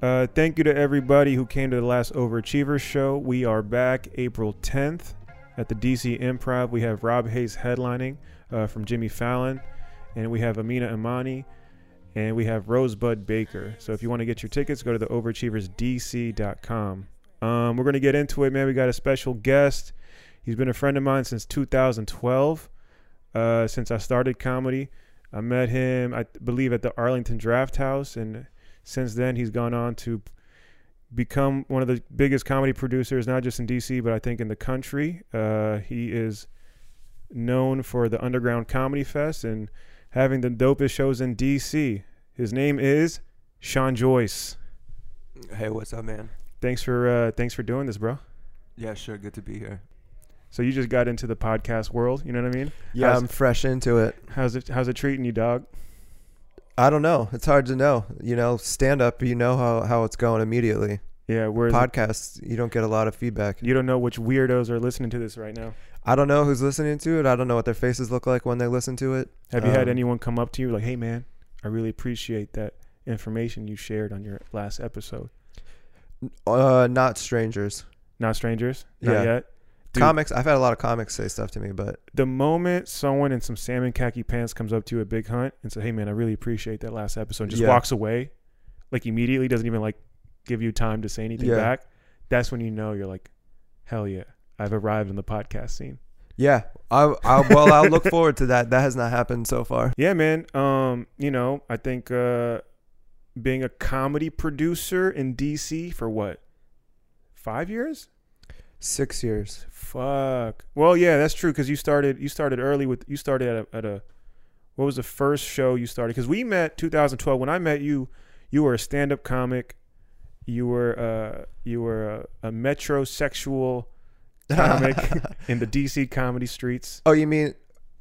Uh, thank you to everybody who came to the last Overachievers show. We are back April 10th at the DC Improv. We have Rob Hayes headlining uh, from Jimmy Fallon, and we have Amina Imani, and we have Rosebud Baker. So if you want to get your tickets, go to the overachieversdc.com. Um, we're going to get into it, man. We got a special guest. He's been a friend of mine since 2012, uh, since I started comedy. I met him, I believe, at the Arlington Draft House, and since then he's gone on to become one of the biggest comedy producers, not just in DC, but I think in the country. Uh, he is known for the Underground Comedy Fest and having the dopest shows in DC. His name is Sean Joyce. Hey, what's up, man? Thanks for uh, thanks for doing this, bro. Yeah, sure. Good to be here. So you just got into the podcast world, you know what I mean? Yeah, How's- I'm fresh into it. How's it how's it treating you, dog? I don't know. It's hard to know. You know, stand up, you know how, how it's going immediately. Yeah, whereas Podcasts, you don't get a lot of feedback. you don't know which weirdos are listening to this right now. I don't know who's listening to it. I don't know what their faces look like when they listen to it. Have you had Um, anyone come up to you like, "Hey, man, I really appreciate that information you shared on your last episode"? Uh, not strangers. Not strangers, not Yeah. yet. Dude. Comics. I've had a lot of comics say stuff to me, but The moment someone in some salmon khaki pants comes up to you at Big Hunt and say, "Hey, man, I really appreciate that last episode," and just Yeah. walks away, like immediately, doesn't even like give you time to say anything Yeah. back. That's when you know you're like, "Hell yeah, I've arrived in the podcast scene." yeah. I, I well, I'll look forward to that. That has not happened so far. Yeah, man. Um, you know, I think uh being a comedy producer in DC for what? 5 years? Six years. Fuck. Well, yeah, that's true cuz you started you started early with you started at a, at a what was the first show you started? Cuz we met 2012 when I met you, you were a stand-up comic. You were uh you were a, a metrosexual comic in the DC comedy streets. oh, you mean?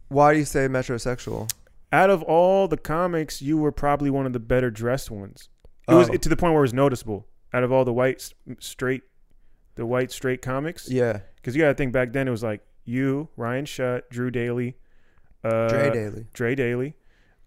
Why do you say metrosexual? out of all the comics, you were probably one of the better dressed ones. It was Oh. to the point where it was noticeable. Out of all the white straight, the white straight comics, Yeah, because you got to think back then it was like you, Ryan Shutt, Drew Daly, uh, Dre Daly. Dre Daly.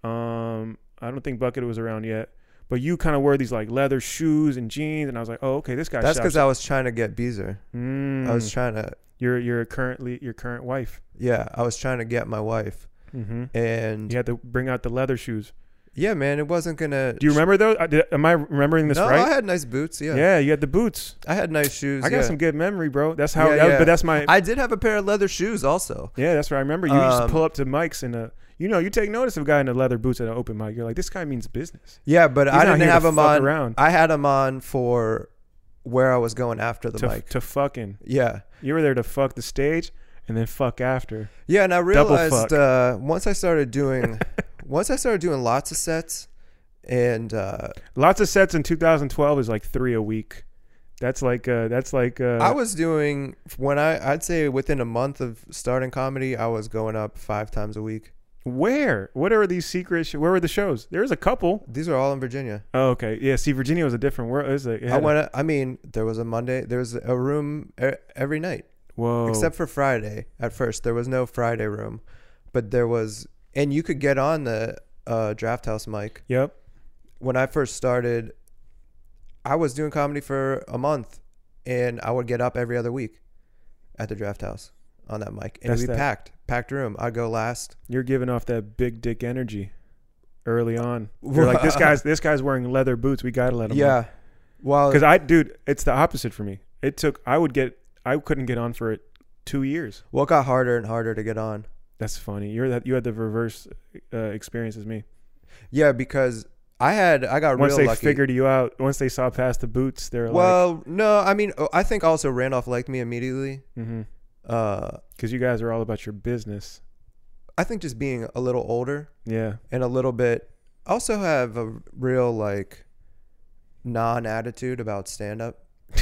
Um, I don't think Bucket was around yet, but you kind of wore these like leather shoes and jeans, and I was like, oh, okay, this guy. That's because I was trying to get Beezer. Mm, I was trying to. your your currently your current wife. Yeah, I was trying to get my wife, Mm-hmm. and You had to bring out the leather shoes. Yeah, man, it wasn't gonna. Do you remember though? Did- Am I remembering this no, right? I had nice boots. Yeah, Yeah, you had the boots. I had nice shoes. I got yeah. some good memory, bro. That's how. Yeah, that- yeah. But that's my. I did have a pair of leather shoes also. yeah, that's right. I remember. You just Um, pull up to mics and uh, you know, you take notice of a guy in the leather boots at an open mic. You're like, this guy means business. Yeah, but He's I didn't have them on. around. I had them on for where I was going after the To, mic. to fucking, Yeah, you were there to fuck the stage and then fuck after. yeah, and I realized uh, once I started doing, once I started doing lots of sets, and uh, Lots of sets in 2012 is like three a week. That's like uh, that's like uh, I was doing when I I'd say within a month of starting comedy, I was going up five times a week. where? What are these secret? Sh- where were the shows? There's a couple. These are all in Virginia. Oh, okay. Yeah. See, Virginia was a different world. It was like, it I went. I mean, there was a Monday. There was a room every night. Whoa. except for Friday. At first, there was no Friday room, but there was, and you could get on the uh, Draft House mic. Yep. When I first started, I was doing comedy for a month, and I would get up every other week at the Draft House on that mic, and That's it'd be that- packed, packed room. I'd go last. You're giving off that big dick energy early on. You're like this guy's this guy's wearing leather boots. We gotta let him. Yeah, well, Because I, dude, it's the opposite for me. It took. I would get. I couldn't get on for it two years. well, it got harder and harder to get on. That's funny. You're that. You had the reverse uh, experience as me. Yeah, because I had I got Once real they lucky. figured you out, once they saw past the boots, they're like, well, no, I mean, oh, I think also Randolph liked me immediately. because Uh, you guys are all about your business. I think just being a little older Yeah. and a little bit also have a real like non-attitude about stand up.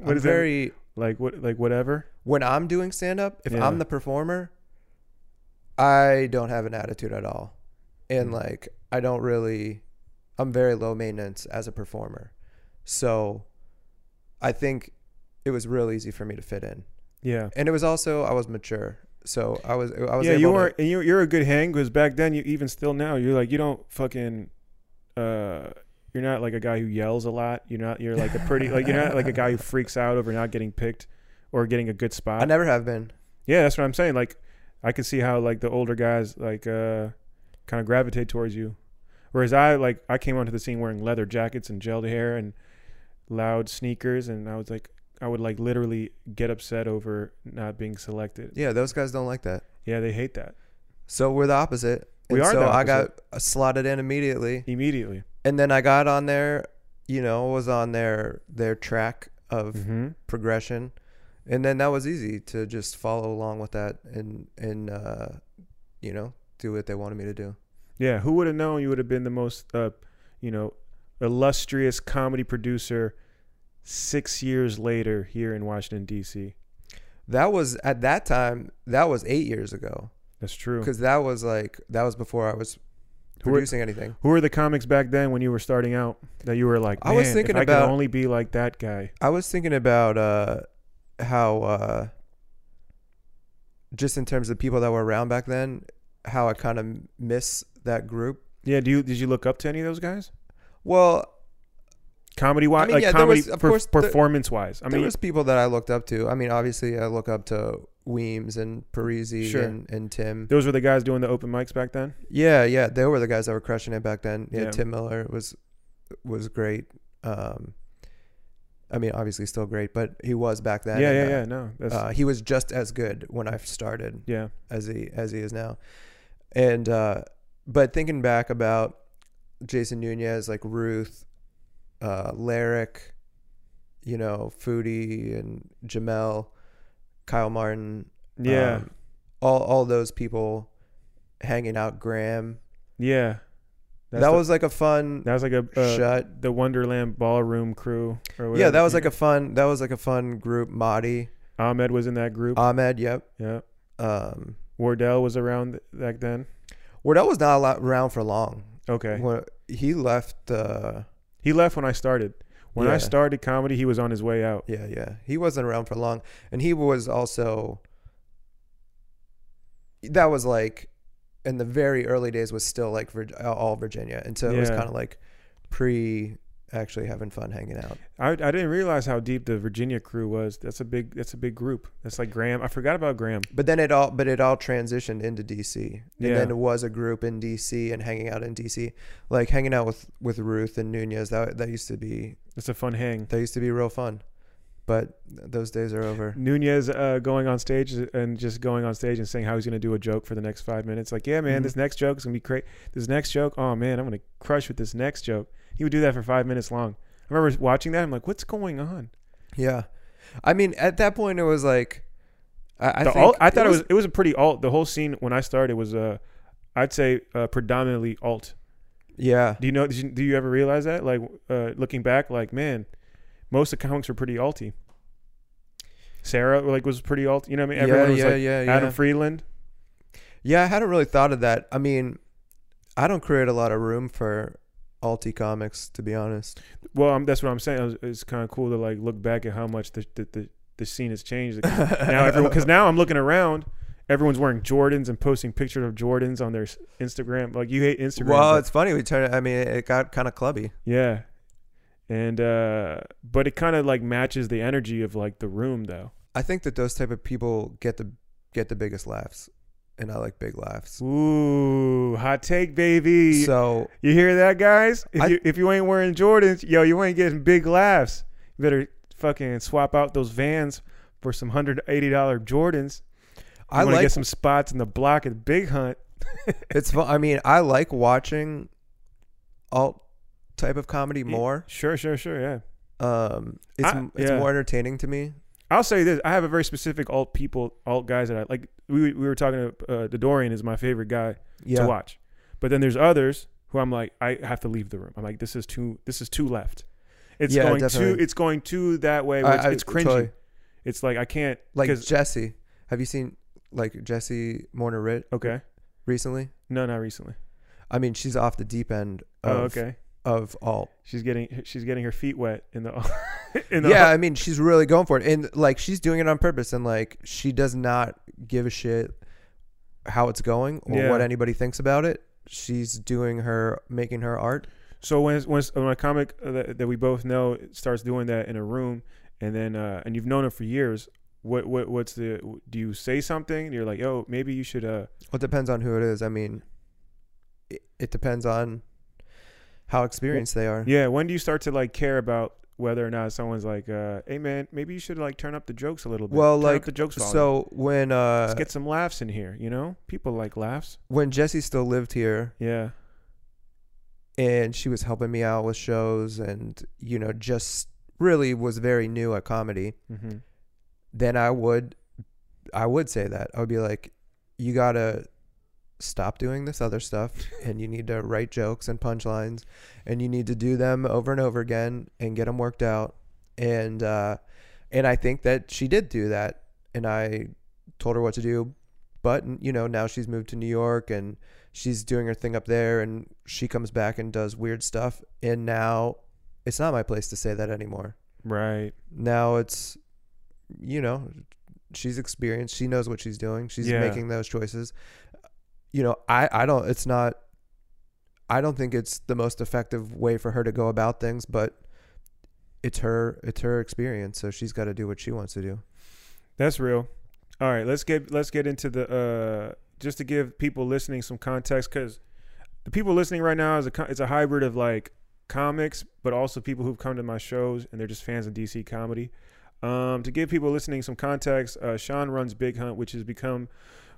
What I'm is that? Like what? Like whatever. when I'm doing stand up, if Yeah. I'm the performer, I don't have an attitude at all. And Mm. like I don't really I'm very low maintenance as a performer. So I think it was real easy for me to fit in. Yeah. And it was also I was mature. So I was I was yeah, you to- and you you're a good hang because back then, you even still now, you're like you don't fucking, uh, you're not like a guy who yells a lot. You're not. You're like a pretty like you're not like a guy who freaks out over not getting picked or getting a good spot. I never have been. Yeah, that's what I'm saying. Like, I could see how like the older guys like uh kind of gravitate towards you, whereas I like I came onto the scene wearing leather jackets and gelled hair and loud sneakers, and I was like I would like literally get upset over not being selected. Yeah, those guys don't like that. Yeah, they hate that So we're the opposite. We And are so I got slotted in immediately, immediately. and then I got on there. You know, was on their their track of hmm progression, and then that was easy to just follow along with that and and uh, you know do what they wanted me to do. Yeah, who would have known you would have been the most, uh, you know, illustrious comedy producer six years later here in Washington D.C. That was at that time. That was eight years ago That's true. because that was like that was before I was Who were- producing anything. Who were the comics back then when you were starting out that you were like, I was thinking I about- could only be like that guy. I was thinking about uh, how uh, just in terms of people that were around back then, how I kind of miss that group. Yeah, do you did you look up to any of those guys? Well, Comedy wise, I mean, like yeah, comedy was- of per- course, performance wise. I there mean, there was people that I looked up to. I mean, obviously, I look up to Weems and Parisi Sure. and, and Tim. those were the guys doing the open mics back then. Yeah, yeah, they were the guys that were crushing it back then. Yeah, Yeah. Tim Miller was was great. Um, I mean, obviously still great, but he was back then. yeah, and, yeah, uh, yeah. No, that's Uh, he was just as good when I started yeah. as he as he is now. And uh, but thinking back about Jason Nunez, like Ruth, uh, Lyric, you know, Foodie and Jamel, Kyle Martin, Yeah, um, all all those people hanging out. Graham, yeah. That's that the- was like a fun that was like a uh, shut. the Wonderland Ballroom crew or whatever. Yeah, that was like a fun. That was like a fun group. Mahdi, Ahmed was in that group. Ahmed, yep. Yep. Um, Wardell was around back then. Wardell was not a lot around for long. Okay, When he left. Uh, he left when I started. When I started comedy, he was on his way out. Yeah, yeah. He wasn't around for long. And he was also that was like in the very early days was still like Vir- all Virginia. And so it was Yeah. kind of like pre actually having fun hanging out. I, I didn't realize how deep the Virginia crew was. That's a big that's a big group. That's like Graham. I forgot about Graham. But then it all but it all transitioned into DC. And Yeah. then it was a group in DC and hanging out in DC. Like hanging out with with Ruth and Nunez. That that used to be It's a fun hang. that used to be real fun. But those days are over. Nunez uh, going on stage and just going on stage and saying how he's going to do a joke for the next five minutes. Like, yeah, man, Mhm. this next joke is going to be great. This next joke, oh man, I'm going to crush with this next joke. He would do that for five minutes long. I remember watching that. I'm like, what's going on? Yeah. I mean, at that point it was like I, I think alt, I thought it was, it was a pretty alt. The whole scene when I started was uh, I'd say uh, predominantly alt. Yeah. Do you know? Did you, do you ever realize that? Like uh, looking back, like man, most of the comics were pretty alty. Sarah like was pretty alt. You know what I mean? Everyone yeah, was yeah, like yeah, yeah. Adam Freeland. yeah, I hadn't really thought of that. I mean, I don't create a lot of room for alti comics, to be honest. Well, um, that's what I'm saying. It's, it's kind of cool to like look back at how much the the, the, the scene has changed. now everyone, because now I'm looking around, everyone's wearing Jordans and posting pictures of Jordans on their Instagram. Like you hate Instagram. well, it's funny. We turned. I mean, it got kind of clubby. yeah, and uh, but it kind of like matches the energy of like the room though. I think that those type of people get the get the biggest laughs, and I like big laughs. Ooh, hot take, baby. So you hear that, guys? If I- you if you ain't wearing Jordans, yo, you ain't getting big laughs. You better fucking swap out those Vans for some hundred eighty dollar Jordans. You I want to like get some spots in the block at Big Hunt. it's. fun. I mean, I like watching alt type of comedy more. Sure, sure, sure. Yeah. Um, it's I- it's yeah. more entertaining to me. I'll say this: I have a very specific alt people, alt guys that I like. We we were talking to uh, the Dorian is my favorite guy Yeah. to watch, but then there's others who I'm like, I have to leave the room. I'm like, this is too, this is too left. It's Yeah, going definitely. too, it's going too that way. I- it's, I- it's cringy. totally. It's like I can't like Jesse. Have you seen like Jesse Morner Ritt okay, recently? no, not recently. I mean, she's off the deep end of oh, okay. Of alt. She's getting she's getting her feet wet in the in the Yeah, I mean, she's really going for it, and like she's doing it on purpose, and like she does not give a shit how it's going or Yeah. what anybody thinks about it. She's doing her, making her art. So when when when a comic that, that we both know starts doing that in a room, and then uh, and you've known him for years, what what what's the? Do you say something? You're like, oh, maybe you should. Uh, Well, it depends on who it is. I mean, it, it depends on how experienced they are. yeah. When do you start to like care about whether or not someone's like, uh, hey man, maybe you should like turn up the jokes a little bit. Well, Turn like, the jokes. volume. So when uh, let's get some laughs in here. You know, people like laughs. when Jesse still lived here Yeah. and she was helping me out with shows and you know just really was very new at comedy, Mm-hmm. then I would I would say that. I would be like you got to stop doing this other stuff and you need to write jokes and punchlines and you need to do them over and over again and get them worked out. And uh and I think that she did do that and I told her what to do. But you know now she's moved to New York and she's doing her thing up there and she comes back and does weird stuff. And now it's not my place to say that anymore. Right. now it's you know she's experienced. She knows what she's doing. She's Yeah. making those choices you know i i don't it's not i don't think it's the most effective way for her to go about things but it's her it's her experience so she's got to do what she wants to do That's real. All right, let's get let's get into the uh just to give people listening some context cuz the people listening right now is a it's a hybrid of like comics but also people who've come to my shows and they're just fans of DC comedy. Um to give people listening some context, uh Sean runs Big Hunt which has become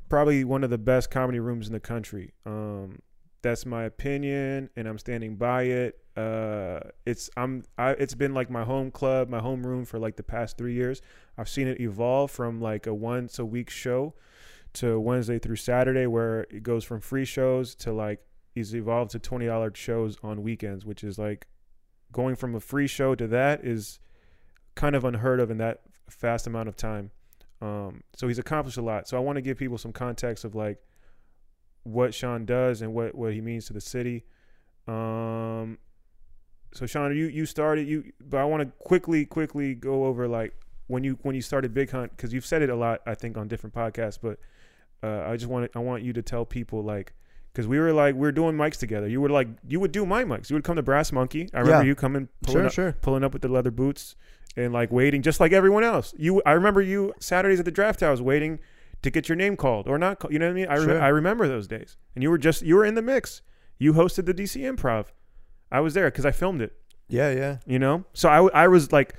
probably one of the best comedy rooms in the country. Um that's my opinion and I'm standing by it. Uh it's I'm I it's been like my home club, my home room for like the past 3 years. I've seen it evolve from like a once a week show to Wednesday through Saturday, where it goes from free shows to like it's evolved to twenty dollar shows on weekends, which is like going from a free show to that is kind of unheard of in that fast amount of time. Um, so he's accomplished a lot. So I want to give people some context of like what Sean does and what what he means to the city. Um, so Sean, you you started you, but I want to quickly quickly go over like when you when you started Big Hunt because you've said it a lot I think on different podcasts, but uh, I just want I want you to tell people like because we were like we were doing mics together. You were like you would do my mics. You would come to Brass Monkey. I remember Yeah. you coming pulling sure up, sure pulling up with the leather boots and like waiting just like everyone else. You I remember you Saturdays at the draft house waiting to get your name called or not. Call, you know what I mean? I rem- Sure. I remember those days, and you were just you were in the mix. You hosted the DC Improv. I was there because I filmed it yeah yeah you know so I I was like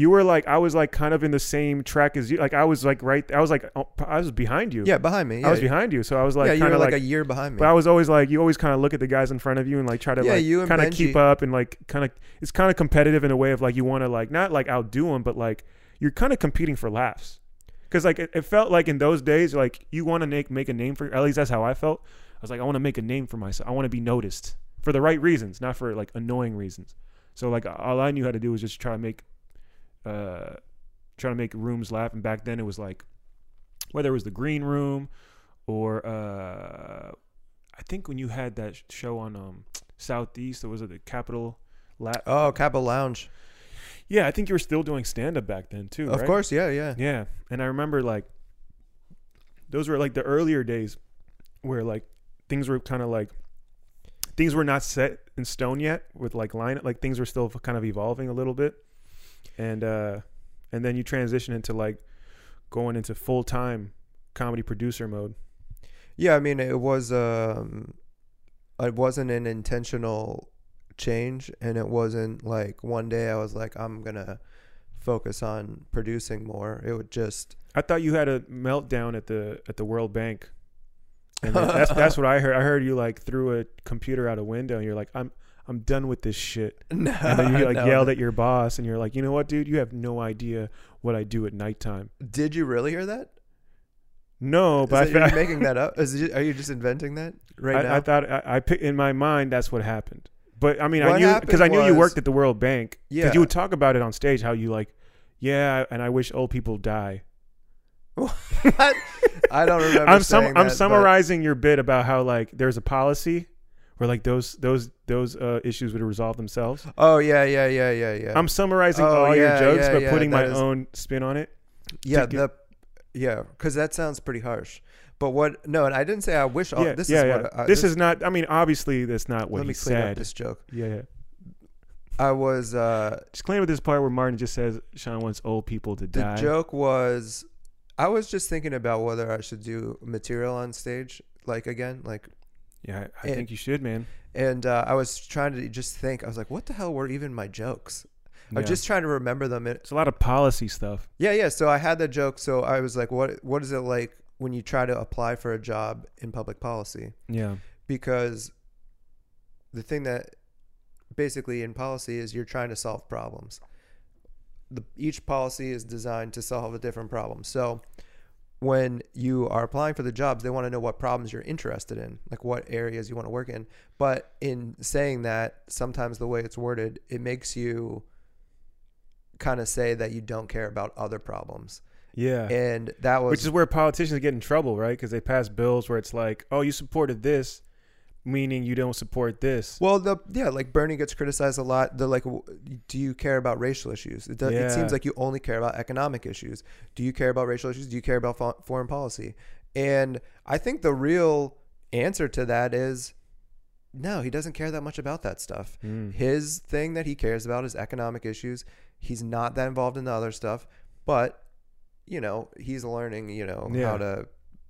you were like i was like kind of in the same track as you like i was like right i was like oh, i was behind you. Yeah behind me yeah, i was behind you so i was like yeah you kind were of like, like, a year behind me. but i was always like you always kind of look at the guys in front of you and like try to Yeah, like you kind of keep up and like kind of it's kind of competitive in a way of like you want to like not like outdo them but like you're kind of competing for laughs. Because like it, it felt like in those days like you want to make make a name for at least that's how i felt. I was like i want to make a name for myself i want to be noticed for the right reasons not for like annoying reasons. So like all I knew how to do was just try to make, uh, try to make rooms laugh. And back then it was like, whether it was the green room, or uh, I think when you had that show on um Southeast, or was it the Capitol? La- oh Capitol Lounge yeah, I think you were still doing stand up back then too. of right? course yeah yeah Yeah, and I remember like those were like the earlier days where like things were kind of like things were not set in stone yet with like line like things were still kind of evolving a little bit, and uh and then you transition into like going into full time comedy producer mode. Yeah, I mean, it was um, it wasn't an intentional change, and it wasn't like one day I was like, I'm gonna focus on producing more. It would just I thought you had a meltdown at the at the World Bank. And that's that's what I heard. I heard you like threw a computer out a window and you're like, I'm I'm done with this shit. no, And then you like no. yelled at your boss and you're like, you know what, dude, you have no idea what I do at nighttime. Did you really hear that? No, Is but I, that, are you making that up? Is it, are you just inventing that right now? I, I thought I, I picked in my mind that's what happened. But I mean, I knew because I knew you worked at the World Bank. Because Yeah. you would talk about it on stage how you like, yeah, and I wish old people die. What? I don't remember. I'm sum- I'm that, but- summarizing your bit about how like there's a policy where like those those those uh, issues would resolve themselves. Oh yeah, yeah, yeah, yeah, yeah. I'm summarizing Oh, all yeah, your jokes yeah, but yeah, putting my is- own spin on it. yeah, get- the yeah, because that sounds pretty harsh. But what? No, and I didn't say I wish. All, yeah, this yeah, is yeah. what. I, this, is not. I mean, obviously, that's not what you said. Let he me clean up this joke. Yeah, yeah. I was. uh Just clean up this part where Martin just says Sean wants old people to The die. The joke was, I was just thinking about whether I should do material on stage, like again, like, yeah, I, I And- think you should, man. and uh, I was trying to just think. I was like, what the hell were even my jokes? I Yeah. was just trying to remember them. It, it's a lot of policy stuff. yeah, yeah. So I had that joke. So I was like, what? What is it like when you try to apply for a job in public policy? Yeah, because the thing that basically in policy is you're trying to solve problems. The, each policy is designed to solve a different problem. So when you are applying for the jobs, they want to know what problems you're interested in, like what areas you want to work in. But in saying that, sometimes the way it's worded, it makes you kind of say that you don't care about other problems. yeah. And that was Which is where politicians get in trouble, right? Because they pass bills where it's like, oh, you supported this, meaning you don't support this. Well, the yeah, like Bernie gets criticized a lot. They're like, do you care about racial issues? It, does, Yeah. it seems like you only care about economic issues. Do you care about racial issues? Do you care about fo- foreign policy? And I think the real answer to that is no, he doesn't care that much about that stuff. Mm. His thing that he cares about is economic issues. He's not that involved in the other stuff, but you know, he's learning, you know, Yeah. how to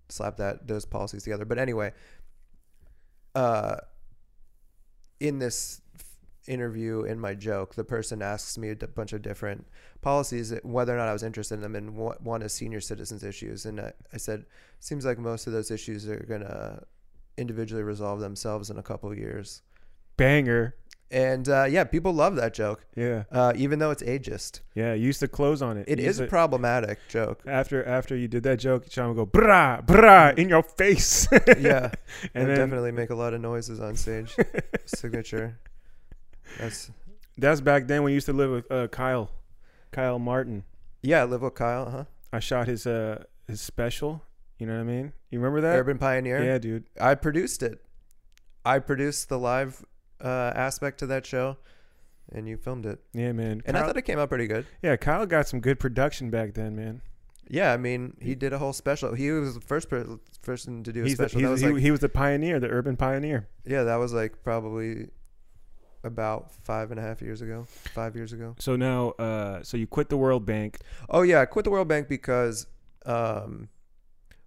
slap that those policies together. But anyway, uh in this interview in my joke, the person asks me a bunch of different policies, whether or not I was interested in them, and one is senior citizens issues. And I, I said, seems like most of those issues are gonna individually resolve themselves in a couple years. Banger. And uh, yeah, people love that joke, Yeah, uh, even though it's ageist. yeah. You used to close on it. It You is a to- problematic joke. after after you did that joke, Sean would go brah brah in your face. Yeah, and then definitely make a lot of noises on stage. Signature. That's that's back then when you used to live with uh, Kyle, Kyle Martin. yeah. I live with Kyle, huh? I shot his uh his special. You know what I mean? You remember that? Urban Pioneer. Yeah, dude. I produced it. I produced the live uh, aspect to that show, and you filmed it. Yeah, man. And I thought it came out pretty good. yeah, Kyle got some good production back then, man. Yeah, I mean, he did a whole special. He was the first per- person to do a He's special. he's, that was he, like, he was the pioneer, the urban pioneer. yeah, that was like probably about five and a half years ago, five years ago. So now, uh, so you quit the World Bank. Oh yeah, I quit the World Bank because, um,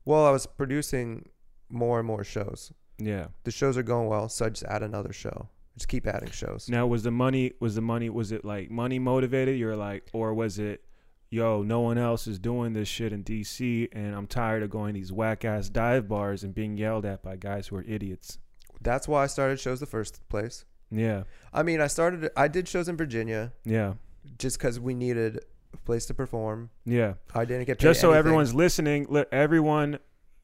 well, I was producing more and more shows. Yeah. The shows are going well, so I just add another show. Just keep adding shows. Now, was the money? Was the money? Was it like money motivated? You're like, or was it, yo, no one else is doing this shit in DC, and I'm tired of going these whack ass dive bars and being yelled at by guys who are idiots. That's why I started shows the first place. Yeah. I mean, I started. I did shows in Virginia Yeah. just because we needed a place to perform. Yeah. I didn't get paid Just so anything. everyone's listening, li- everyone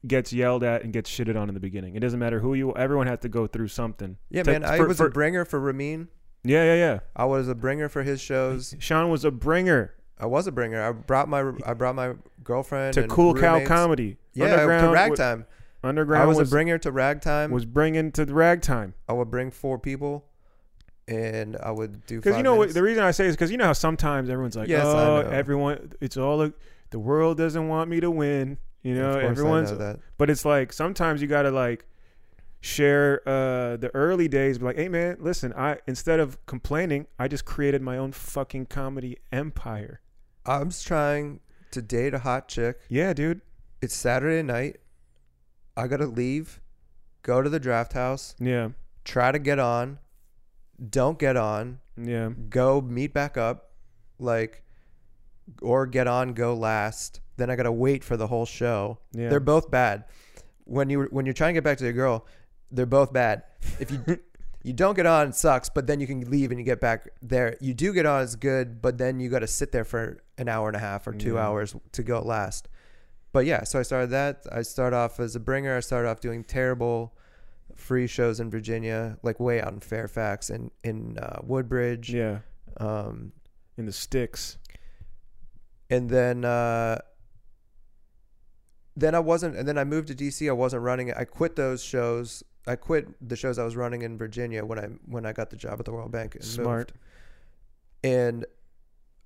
gets yelled at and gets shitted on in the beginning. It doesn't matter who you. Everyone has to go through something. Yeah, To- man. I for- was for- a bringer for Ramin. Yeah, yeah, yeah. I was a bringer for his shows. Sean was a bringer I was a bringer. I brought my I brought my girlfriend to Cool Cow. Comedy. Yeah, to ragtime. Underground I was, was a bringer to ragtime. was bringing to the ragtime. I would bring four people, and I would do. Because Because you know what, the reason I say is because you know how sometimes everyone's like, Yes, oh, everyone, it's all a, the world doesn't want me to win. You know, everyone's, know that. but it's like sometimes you gotta like share uh the early days. Be like, hey man, listen, I instead of complaining, I just created my own fucking comedy empire. I'm trying to date a hot chick. Yeah, dude. It's Saturday night. I gotta leave, go to the draft house, Yeah, try to get on, don't get on, yeah, go meet back up, like, or get on, go last. Then I gotta wait for the whole show. yeah. They're both bad. When you when you're trying to get back to your girl, they're both bad. If you you don't get on, it sucks. But then you can leave and you get back there. You do get on, it's good. But then you got to sit there for an hour and a half or two Yeah. hours to go last. But yeah, so I started that. I start off as a bringer. I started off doing terrible free shows in Virginia, like way out in Fairfax and in uh, Woodbridge. yeah, Um, in the sticks. and then uh then I wasn't and then I moved to DC I wasn't running it I quit those shows I quit the shows I was running in Virginia when I when I got the job at the World Bank and Smart. moved. and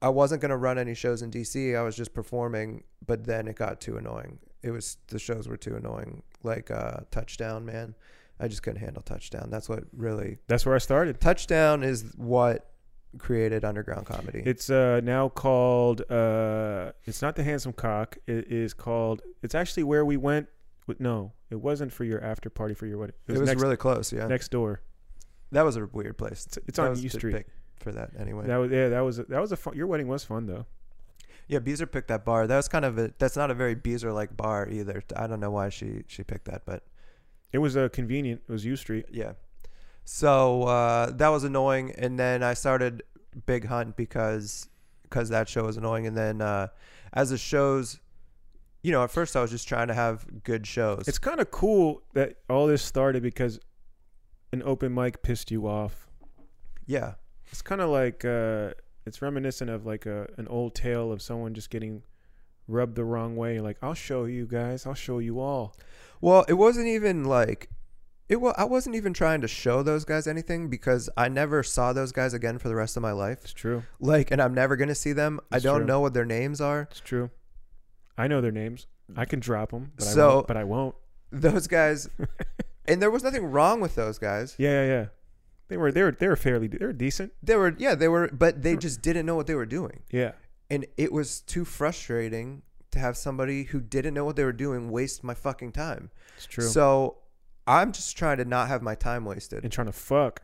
I wasn't going to run any shows in DC I was just performing but then it got too annoying it was the shows were too annoying. Like uh, Touchdown, man, I just couldn't handle Touchdown. That's what really That's where I started. Touchdown is what created underground comedy. It's uh now called uh it's not the handsome cock. It is called it's actually where we went with no, it wasn't for your after party for your wedding. it was next, really close. Yeah, next door. that was a weird place. It's, it's on was U Street. pick for that anyway. That was yeah, that was that was a fun your wedding was fun though. Yeah, Beezer picked that bar. That was kind of a. That's not a very Beezer like bar either. I don't know why she she picked that, but It was uh, convenient. It was U Street. yeah. So uh, that was annoying, and then I started Big Hunt because because that show was annoying, and then uh, as the shows, you know, at first I was just trying to have good shows. It's kind of cool that all this started because an open mic pissed you off. yeah, It's kind of like uh, it's reminiscent of like a an old tale of someone just getting rubbed the wrong way. Like I'll show you guys. I'll show you all. Well, it wasn't even like it was. I wasn't even trying to show those guys anything because I never saw those guys again for the rest of my life. It's true. Like, and I'm never gonna see them. It's I don't true. know what their names are. It's true. I know their names. I can drop them, but I So- won't. But I won't. Those guys, and there was nothing wrong with those guys. Yeah, yeah, yeah. They were they were they were fairly they were decent. They were, yeah, they were, but they just didn't know what they were doing, Yeah, and it was too frustrating to have somebody who didn't know what they were doing waste my fucking time. it's true. So I'm just trying to not have my time wasted. and trying to fuck.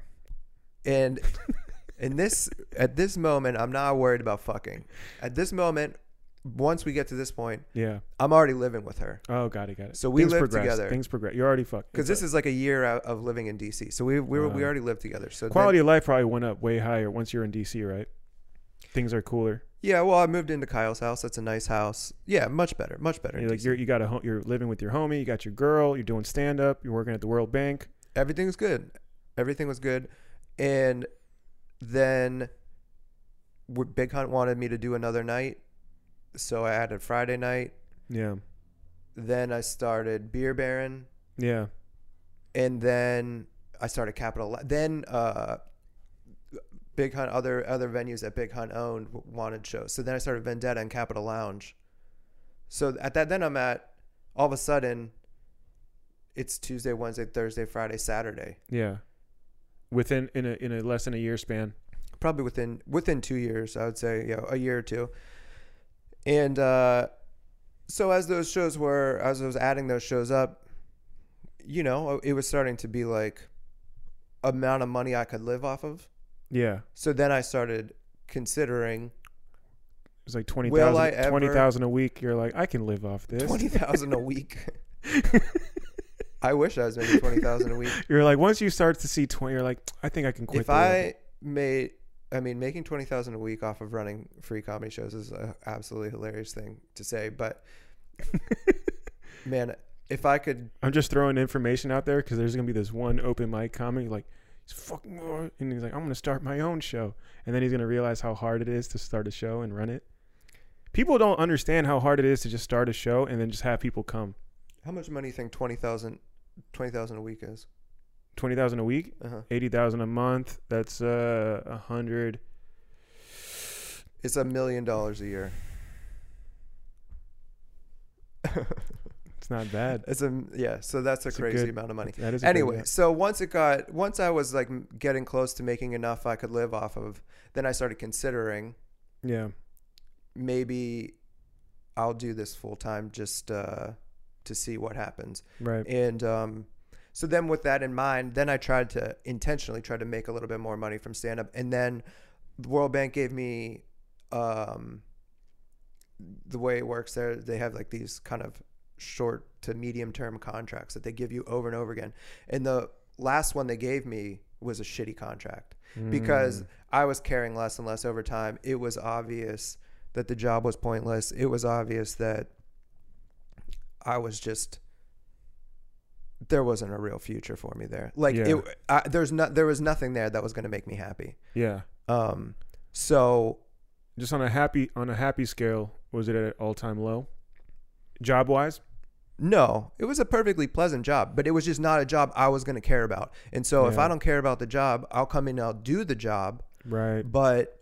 And in this at this moment, I'm not worried about fucking. At this moment, once we get to this point, Yeah. I'm already living with her Oh, got it, got it. So we Things live progress. together. Things progress. You're already fucked. because this is like a year out of living in DC. So we we, were we already lived together. So then- quality of life probably went up way higher once you're in DC, right? Things are cooler. Yeah. Well, I moved into Kyle's house. That's a nice house. Yeah, much better, much better. You're like you're you got a you're living with your homie. You got your girl. You're doing stand up. You're working at the World Bank. everything was good. Everything was good, and then Big Hunt wanted me to do another night, so I added Friday night. Yeah, Then I started Beer Baron, yeah, and then I started Capitol. Then uh, Big Hunt, other other venues that Big Hunt owned wanted shows. So then I started Vendetta and Capitol Lounge. So at that, then I'm at all of a sudden, it's Tuesday, Wednesday, Thursday, Friday, Saturday. yeah. Within in a in a less than a year span. probably within within two years i would say you know a year or two and uh so as those shows were as i was adding those shows up you know it was starting to be like amount of money i could live off of Yeah, so then i started considering it's like twenty Will I ever- Twenty thousand a week. You're like, I can live off this. 20000 a week i wish i was making 20000 a week You're like, once you start to see twenty, you're like, I think I can quit. if the i made I mean, making twenty thousand a week off of running free comedy shows is an absolutely hilarious thing to say. But man, if I could, I'm just throwing information out there because there's gonna be this one open mic comic like he's fucking hard," and he's like I'm gonna start my own show and then he's gonna realize how hard it is to start a show and run it. People don't understand how hard it is to just start a show and then just have people come. how much money do you think 20,000 20,000 a week is? Twenty thousand a week, Uh-huh. eighty thousand a month. That's uh a hundred. It's a million dollars a year. It's not bad. It's a yeah. So that's a It's a crazy good- amount of money. That is a Anyway, so once it got once I was like getting close to making enough I could live off of, then I started considering Yeah, maybe I'll do this full time just uh, to see what happens. right. And um, so then with that in mind, then I tried to intentionally try to make a little bit more money from stand up. And then the World Bank gave me um, the way it works there, they have like these kind of short to medium term contracts that they give you over and over again. And the last one they gave me was a shitty contract because Mm. I was caring less and less over time. It was obvious that the job was pointless. It was obvious that I was just there wasn't a real future for me there. Like Yeah. it, I, there's not there was nothing there that was going to make me happy. yeah. Um, so Just on a happy on a happy scale, was it at all time low? Job wise, no, it was a perfectly pleasant job, but it was just not a job I was going to care about. And so if I don't care about the job, I'll come in and I'll do the job. right? But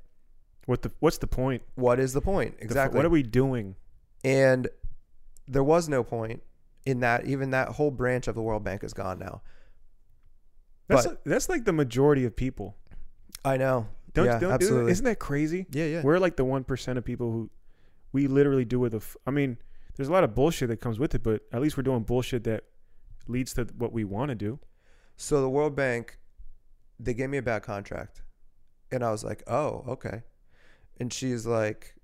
What the what's the point? what is the point The exactly? what are we doing? And there was no point in that. Even that whole branch of the World Bank is gone now. That's But- that's like the majority of people. I know. Don't, yeah, don't absolutely. Isn't that crazy? yeah, yeah. We're like the one percent of people who we literally do with a. F- I mean, there's a lot of bullshit that comes with it, but at least we're doing bullshit that leads to what we want to do. So the World Bank, they gave me a bad contract, and I was like, "Oh, okay." And she's like,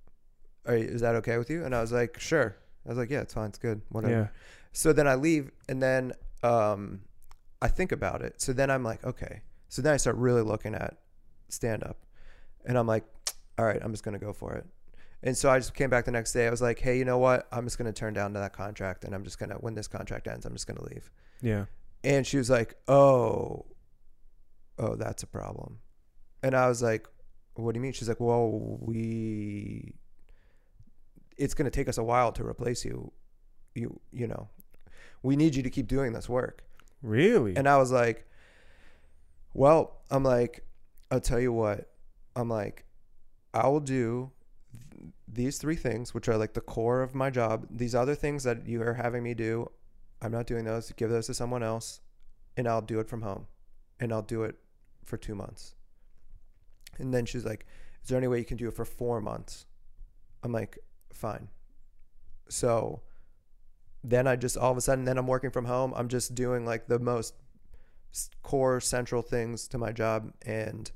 Are, "Is that okay with you?" And I was like, "Sure." I was like, "Yeah, it's fine. It's good. Whatever." Yeah. So then I leave, and then um, I think about it. So then I'm like, okay. So then I start really looking at stand up, and I'm like, all right, I'm just gonna go for it. And so I just came back the next day. I was like, hey, you know what? I'm just gonna turn down to that contract, and I'm just gonna when this contract ends, I'm just gonna leave. Yeah. And she was like, oh, oh, that's a problem. And I was like, what do you mean? She's like, well, we, it's gonna take us a while to replace you. You, you know, we need you to keep doing this work. Really? And I was like, well, I'm like, I'll tell you what. I'm like, I will do these three things, which are like the core of my job. These other things that you are having me do, I'm not doing those. Give those to someone else, and I'll do it from home, and I'll do it for two months. And then she's like, "Is there any way you can do it for four months?" I'm like, "Fine." So then I just all of a sudden, then I'm working from home. I'm just doing like the most core central things to my job and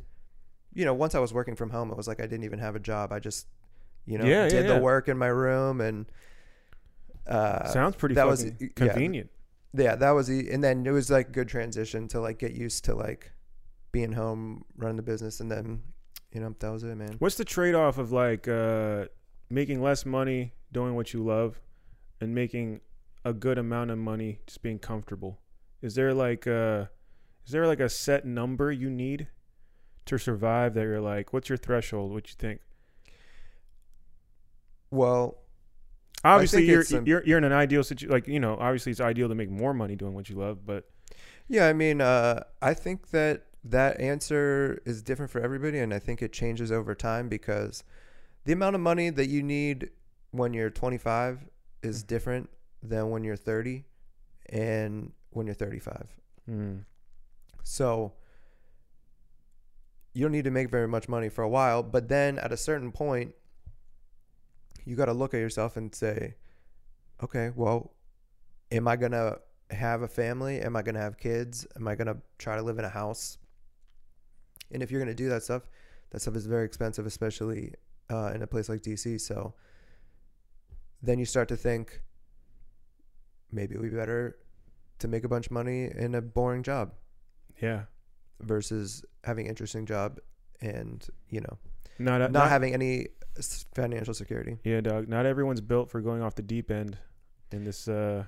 you know once i was working from home it was like i didn't even have a job i just you know Yeah, did yeah. the work in my room and uh Sounds pretty that was- fucking yeah. convenient. yeah that was and then it was like good transition to like get used to like being home running the business and then you know that was it man What's the trade off of like uh, making less money doing what you love and making a good amount of money just being comfortable? Is there like a, is there like a set number you need to survive that you're like, what's your threshold? What you think? Well Obviously, you're, you're you're in an ideal situation. Like you know, obviously it's ideal to make more money doing what you love, but Yeah, I mean, uh, I think that that answer is different for everybody, and I think it changes over time because the amount of money that you need when you're 25 is different than when you're 30 and when you're 35. mm, So you don't need to make very much money for a while, but then at a certain point, you got to look at yourself and say, okay, well, am I going to have a family? Am I going to have kids? Am I going to try to live in a house? And if you're going to do that stuff, that stuff is very expensive, especially uh, in a place like DC. So then you start to think maybe it would be better to make a bunch of money in a boring job yeah, versus having an interesting job and you know not not, not, having any financial security yeah, dog. Not everyone's built for going off the deep end in this uh,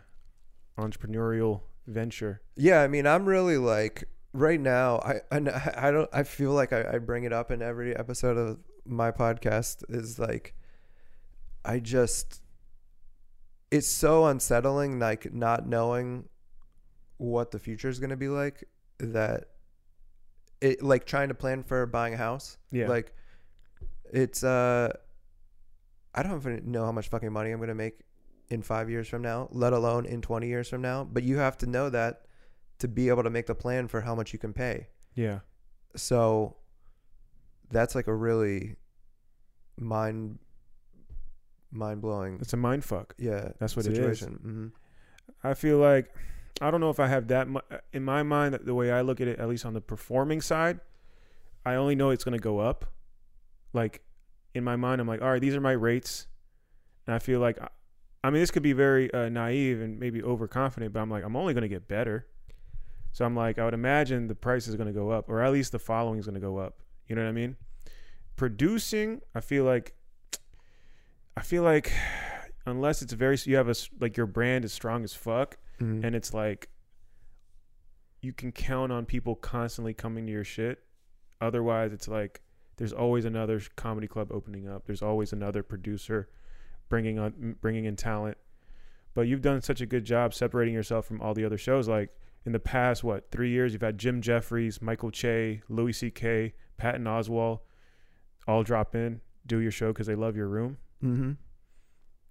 entrepreneurial venture. yeah i mean i'm really like right now i i, I don't i feel like I, I bring it up in every episode of my podcast is like i just it's so unsettling like not knowing what the future is going to be like that it like trying to plan for buying a house Yeah, Like, it's uh, I don't even know how much fucking money I'm gonna make in five years from now, let alone in 20 years from now. But you have to know that to be able to make the plan for how much you can pay. yeah, So that's like a really mind mind blowing it's a mind fuck. yeah That's what it is. situation. hmm I feel like I don't know if I have that much in my mind. The way I look at it, at least on the performing side, I only know it's going to go up. Like in my mind, I'm like, all right, these are my rates, and I feel like, I mean, this could be very uh, naive and maybe overconfident, but I'm like, I'm only going to get better. So I'm like, I would imagine the price is going to go up, or at least the following is going to go up. You know what I mean? Producing, I feel like, I feel like, unless it's very, you have a like your brand is strong as fuck Mm-hmm. and it's like you can count on people constantly coming to your shit. Otherwise, it's like there's always another comedy club opening up. There's always another producer bringing on bringing in talent. But you've done such a good job separating yourself from all the other shows. Like in the past, what three years? You've had Jim Jeffries, Michael Che, Louis C.K., Patton Oswalt, all drop in, do your show because they love your room. Mm-hmm.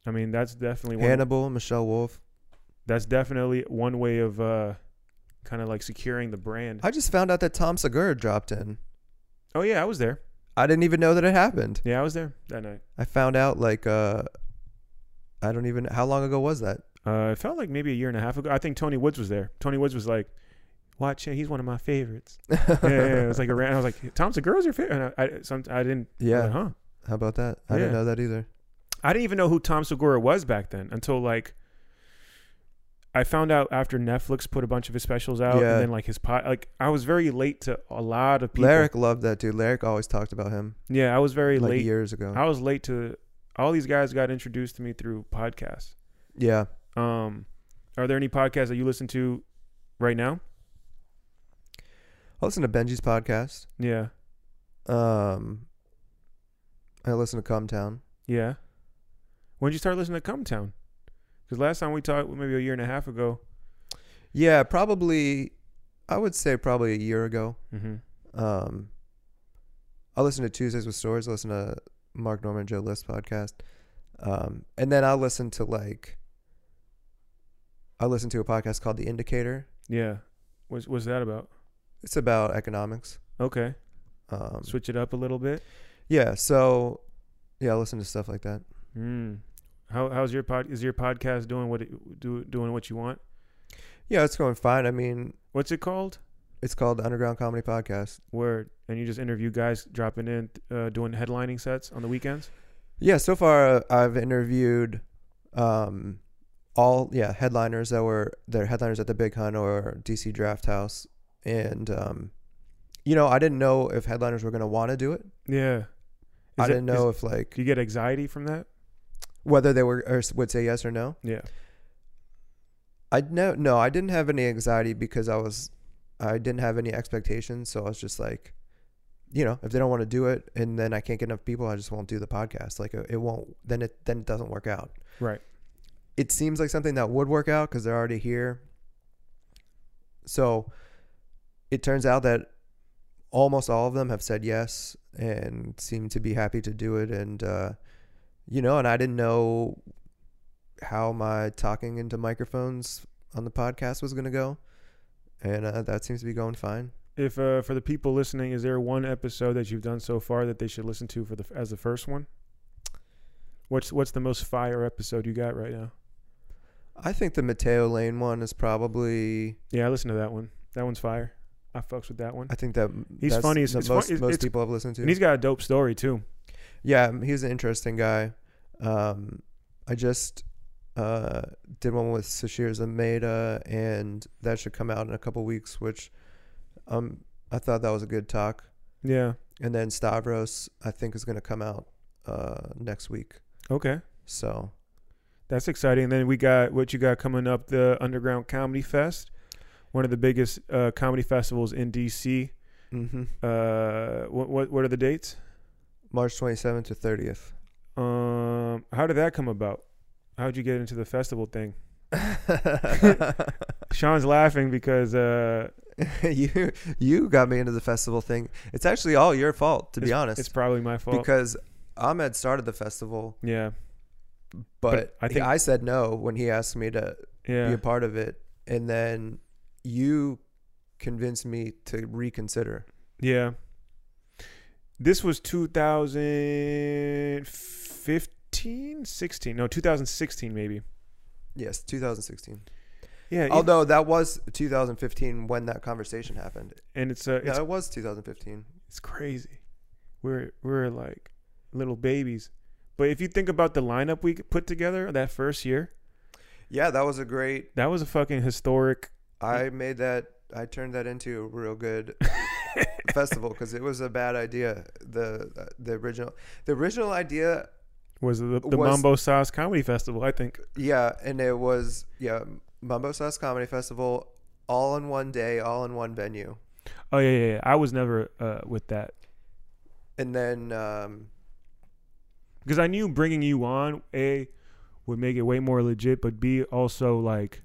I mean, that's definitely one. Hannibal, Michelle Wolf. That's definitely one way of uh, kind of like securing the brand. I just found out that Tom Segura dropped in. oh yeah, I was there. I didn't even know that it happened. Yeah, I was there that night. I found out like uh I don't even how long ago was that? Uh, it felt like maybe a year and a half ago. I think Tony Woods was there. Tony Woods was like, "Watch, him, he's one of my favorites." yeah, yeah, it was like around. I was like, "Tom Segura's your favorite?" And I, I, some, I didn't. I Yeah. like, huh. How about that? I didn't know that either. I didn't even know who Tom Segura was back then until like I found out after Netflix put a bunch of his specials out, Yeah. and then like his pot. Like I was very late to a lot of people. Larrick loved that dude. Larrick always talked about him yeah, I was very like late. years ago. I was late to. All these guys got introduced to me through podcasts. yeah. Um, are there any podcasts that you listen to right now? I listen to Benji's podcast. Yeah, Um I listen to Cum Town. yeah. When did you start listening to Cum Town? Because last time we talked, maybe a year and a half ago. Yeah, probably I would say probably a year ago. Mm-hmm. Um I listen to Tuesdays with Stories, I listen to Mark Normand Joe List podcast. Um and then I'll listen to like I listen to a podcast called The Indicator. Yeah. What's what's that about? It's about economics. Okay, Um switch it up a little bit. yeah, so yeah, I listen to stuff like that. Mm. How how's your pod? Is your podcast doing what it, do doing what you want? Yeah, it's going fine. I mean, What's it called? it's called the Underground Comedy Podcast. Word. And you just interview guys dropping in, uh, doing headlining sets on the weekends. Yeah, so far uh, I've interviewed um all yeah, headliners that were they're headliners at the Big Hunt or DC Draft House and um you know, I didn't know if headliners were going to want to do it. Yeah. I it- didn't know is- if like do you get anxiety from that? Whether they were or would say yes or no. Yeah. I no no, I didn't have any anxiety because I was I didn't have any expectations, so I was just like you know, if they don't want to do it and then I can't get enough people, I just won't do the podcast. Like it won't then it then it doesn't work out. Right. it seems like something that would work out because they're already here. So it turns out that almost all of them have said yes and seem to be happy to do it. And, uh, you know, and I didn't know how my talking into microphones on the podcast was going to go. And uh, that seems to be going fine. If uh, for the people listening, is there one episode that you've done so far that they should listen to for the as the first one? What's what's the most fire episode you got right now? I think the Mateo Lane one is probably. Yeah, I listened to that one. That one's fire. I fucks with that one. I think that He's that's funny as- the it's fun- most, it's- most it's- people have listened to. And he's got a dope story too. Yeah, he's an interesting guy. Um, I just uh, did one with Sasheer Zamata, and that should come out in a couple weeks. Which um, I thought that was a good talk. Yeah. And then Stavros, I think, is going to come out uh, next week. Okay. So That's exciting. And then we got what you got coming up the Underground Comedy Fest, one of the biggest uh, comedy festivals in DC. hmm Uh, what what what are the dates? March 27th to 30th. Um, how did that come about? How'd you get into the festival thing? Sean's laughing because uh, you you got me into the festival thing. It's actually all your fault, to be honest, it's probably my fault. because Ahmed started the festival, yeah, but, I I think- I said no when he asked me to be a part of it, and then you convinced me to reconsider. yeah. This was 2015, 16, no, 2016 maybe. Yes, 2016. Yeah, Although that was 2015 when that conversation happened. and it's uh, No, it's it was 2015. It's crazy. We're we're like little babies. But if you think about the lineup we put together that first year, Yeah, that was a great. that was a fucking historic. I made that. I turned that into a real good festival because it was a bad idea. The the original the original idea Was the, the Was- Mambo Sauce Comedy Festival? I think. Yeah, and it was yeah, Mumbo Sauce Comedy Festival, all in one day, all in one venue, Oh yeah, yeah. yeah. I was never uh, with that and then um, because I knew bringing you on a would make it way more legit, but b also like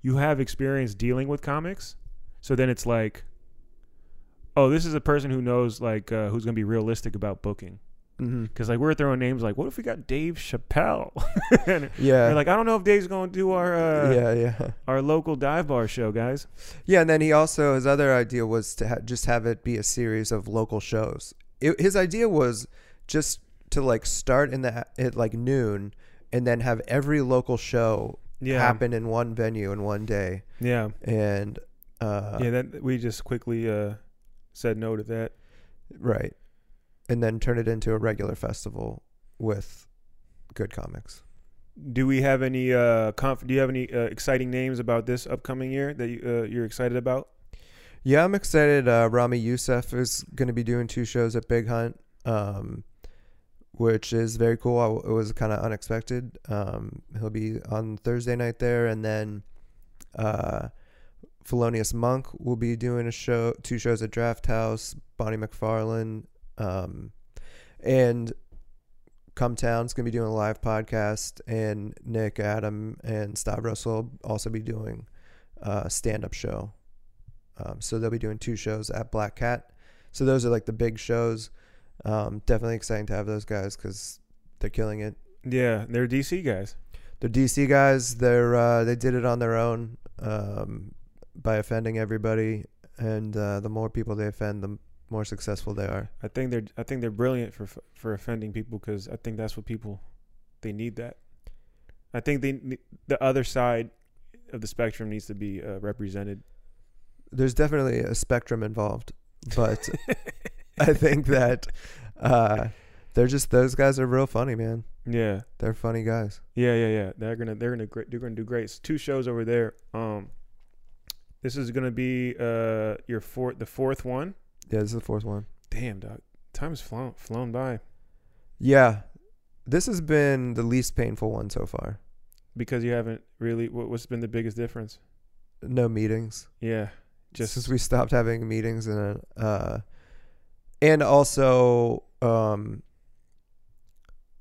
you have experience dealing with comics, so then it's like, oh, this is a person who knows like uh, who's gonna be realistic about booking. Mm-hmm. Because like we're throwing names like, what if we got Dave Chappelle? and Yeah. we're like, I don't know if Dave's going to do our uh, yeah, yeah, our local dive bar show, guys. yeah. And then he also his other idea was to ha- just have it be a series of local shows. It, his idea was just to like start in the at like noon, and then have every local show Yeah, happen in one venue in one day. yeah, And uh, yeah. That we just quickly uh, said no to that. right, and then turn it into a regular festival with good comics. Do we have any uh, conf- Do you have any uh, exciting names about this upcoming year that you, uh, you're excited about? Yeah, I'm excited. Uh, Ramy Youssef is going to be doing two shows at Big Hunt, um, which is very cool. I, it was kind of unexpected. Um, he'll be on Thursday night there, and then uh, Felonious Monk will be doing a show, two shows at Draft House. Bonnie McFarlane, um, and Cum Town's going to be doing a live podcast, and Nick, Adam, and Stavros will also be doing a stand-up show. Um, so they'll be doing two shows at Black Cat. So those are like the big shows. Um, definitely exciting to have those guys because they're killing it. Yeah, they're DC guys. They're DC guys. They're uh, they did it on their own um, by offending everybody, and uh, the more people they offend, the more successful they are. I think they're I think they're brilliant for for offending people because I think that's what people they need that. I think they the other side of the spectrum needs to be uh, represented. There's definitely a spectrum involved, but I think that uh, they're just those guys are real funny, man. Yeah, They're funny guys. yeah, yeah, yeah. They're gonna they're gonna they're gonna do great. It's two shows over there. Um, this is gonna be uh your fourth the fourth one. Yeah, this is the fourth one. Damn, dog, time's flown flown by Yeah, this has been the least painful one so far. because you haven't really. What, what's been the biggest difference? No meetings. Yeah, Just since we stopped having meetings and uh, and also um,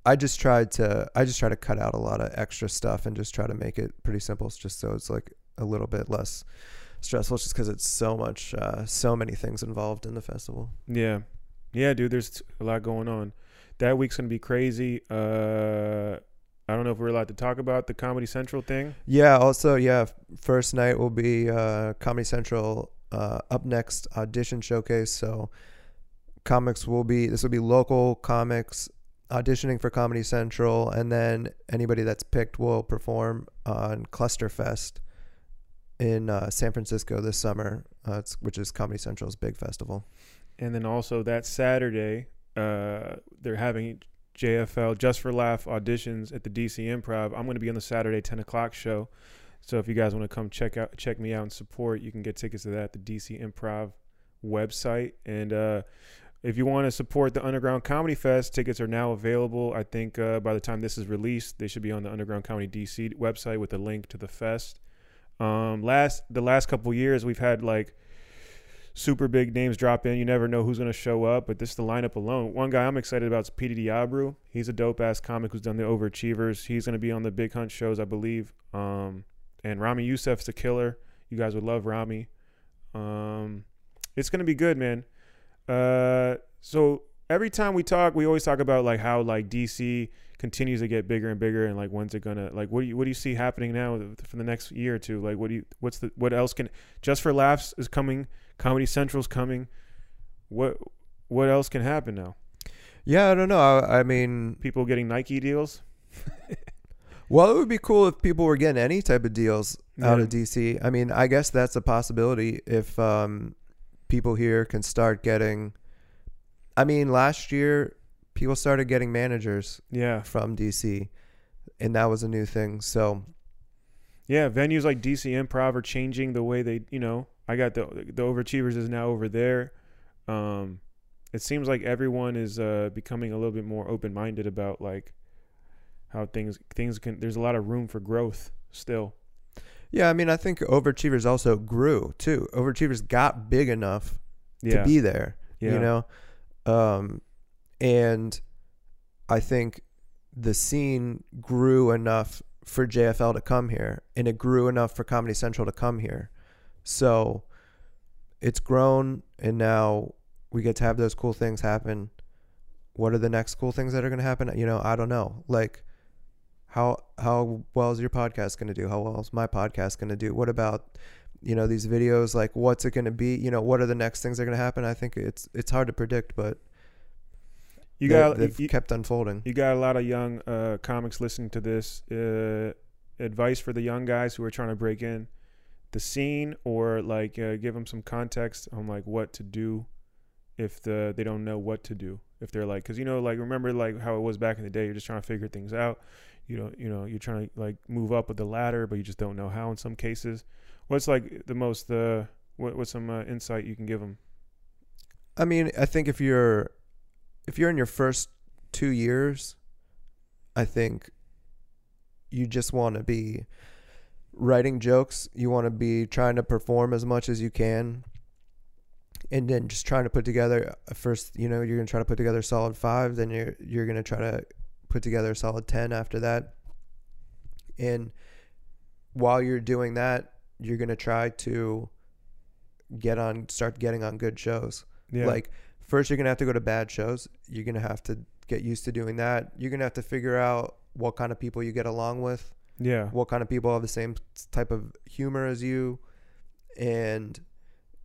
I just tried to I just try to cut out a lot of extra stuff and just try to make it pretty simple, just so it's like a little bit less stressful, just because it's so much uh, so many things involved in the festival. Yeah, yeah, dude. There's a lot going on. That week's gonna be crazy. Uh, I don't know if we're allowed to talk about the Comedy Central thing. Yeah. Also, yeah. First night will be uh, Comedy Central. Uh, up next, audition showcase. So, comics will be. This will be local comics auditioning for Comedy Central, and then anybody that's picked will perform on Clusterfest in uh, San Francisco this summer, uh, which is Comedy Central's big festival. And then also that Saturday, uh, they're having JFL Just for Laugh auditions at the DC Improv. I'm going to be on the Saturday 10 o'clock show. So if you guys want to come check out, check me out and support, you can get tickets to that at the DC Improv website. And uh, if you want to support the Underground Comedy Fest, tickets are now available. I think uh, by the time this is released, they should be on the Underground Comedy DC website with a link to the fest. Um, last the last couple years, we've had like super big names drop in. You never know who's going to show up, but this is the lineup alone. One guy I'm excited about is Petey DeAbreu. He's a dope ass comic who's done the Overachievers. He's going to be on the Big Hunt shows, I believe. Um, and Ramy Youssef's a killer. You guys would love Ramy. Um, it's going to be good, man. Uh, so every time we talk, we always talk about like how like DC continues to get bigger and bigger, and like when's it gonna like what do you what do you see happening now for the next year or two? Like what do you what's the what else can just for laughs is coming, Comedy Central's coming. What what else can happen now? Yeah, I don't know. I, I mean, People getting Nike deals. well, it would be cool if people were getting any type of deals out of DC. I mean, I guess that's a possibility if um, people here can start getting. I mean, last year people started getting managers Yeah, from DC, and that was a new thing. So yeah. Venues like DC Improv are changing the way they you know. I got the the Overachievers is now over there. Um, it seems like everyone is uh, becoming a little bit more open minded about like how things things can. There's a lot of room for growth still. yeah, I mean, I think Overachievers also grew too. Overachievers got big enough Yeah, to be there. yeah. you know um and i think the scene grew enough for jfl to come here and it grew enough for comedy central to come here so it's grown and now we get to have those cool things happen what are the next cool things that are going to happen? You know, I don't know. Like how how well is your podcast going to do? How well is my podcast going to do? What about you know these videos like what's it going to be? You know, what are the next things that are going to happen? I think it's it's hard to predict, but You got they've you, kept unfolding. you got a lot of young uh, comics listening to this. Uh, advice for the young guys who are trying to break in the scene, or like uh, give them some context on like what to do if the they don't know what to do. If they're like, because you know, like remember like how it was back in the day. You're just trying to figure things out. You know, you know, you're trying to like move up with the ladder, but you just don't know how in some cases. What's like the most uh, what what's some uh, insight you can give them? I mean, I think if you're if you're in your first 2 years, I think you just want to be writing jokes, you want to be trying to perform as much as you can. And then just trying to put together a first, you know, you're going to try to put together a solid 5, then you're you're going to try to put together a solid 10 after that. And while you're doing that, you're going to try to get on start getting on good shows. Yeah, Like first you're gonna have to go to bad shows. You're gonna have to get used to doing that. You're gonna have to figure out what kind of people you get along with, yeah, what kind of people have the same type of humor as you, and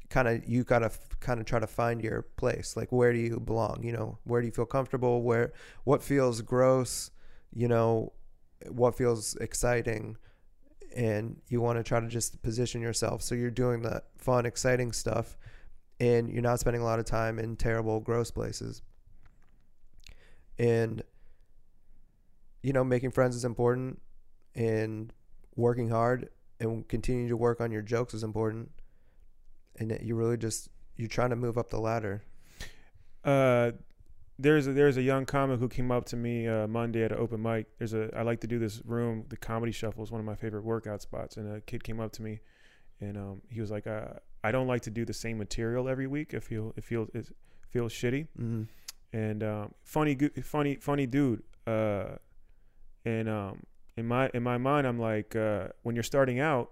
kind of you gotta kind of try to find your place. Like where do you belong? You know, where do you feel comfortable? Where what feels gross? You know, what feels exciting? And you want to try to just position yourself so you're doing the fun, exciting stuff and you're not spending a lot of time in terrible, gross places. And you know, making friends is important, and working hard and continuing to work on your jokes is important. And you really just you're trying to move up the ladder. uh there's a, there's a young comic who came up to me uh, Monday at an open mic. There's a I like to do this room. The comedy shuffle is one of my favorite workout spots. And a kid came up to me, and um, he was like, uh, "I don't like to do the same material every week. It feel it feels it feels shitty." Mm-hmm. And um, funny funny funny dude. Uh, and um, in my in my mind, I'm like, uh, when you're starting out,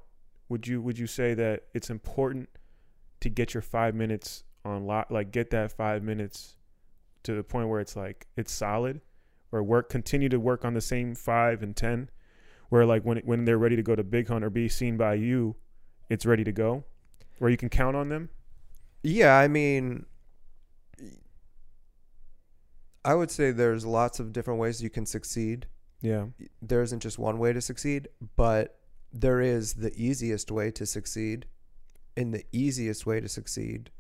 would you would you say that it's important to get your five minutes on lot, like get that five minutes to the point where it's like it's solid, or work continue to work on the same five and ten, where like when when they're ready to go to Big Hunt or be seen by you, it's ready to go, where you can count on them. Yeah, I mean, I would say there's lots of different ways you can succeed. Yeah, there isn't just one way to succeed, but there is the easiest way to succeed. And the easiest way to succeed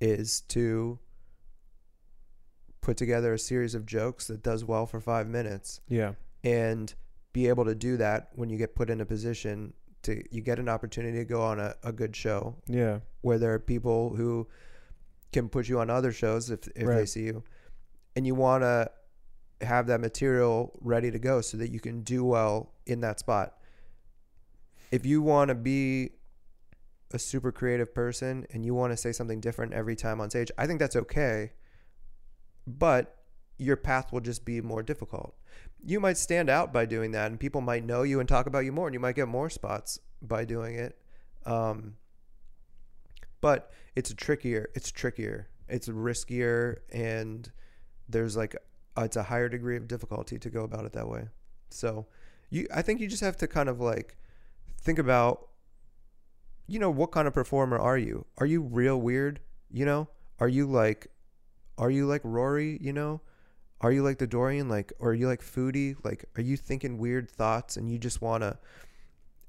is to put together a series of jokes that does well for five minutes yeah, and be able to do that when you get put in a position to you get an opportunity to go on a, a good show yeah, where there are people who can put you on other shows if if they see you, and you want to have that material ready to go so that you can do well in that spot. If you want to be a super creative person and you want to say something different every time on stage, I think that's okay. But your path will just be more difficult. You might stand out by doing that, and people might know you and talk about you more, and you might get more spots by doing it. Um, but it's trickier. It's trickier. It's riskier, and there's like it's a higher degree of difficulty to go about it that way. So, you, I think you just have to kind of like think about, you know, what kind of performer are you? Are you real weird? You know, are you like, are you like Rory? You know, are you like the Dorian? Like, or are you like Foodie? Like, are you thinking weird thoughts and you just wanna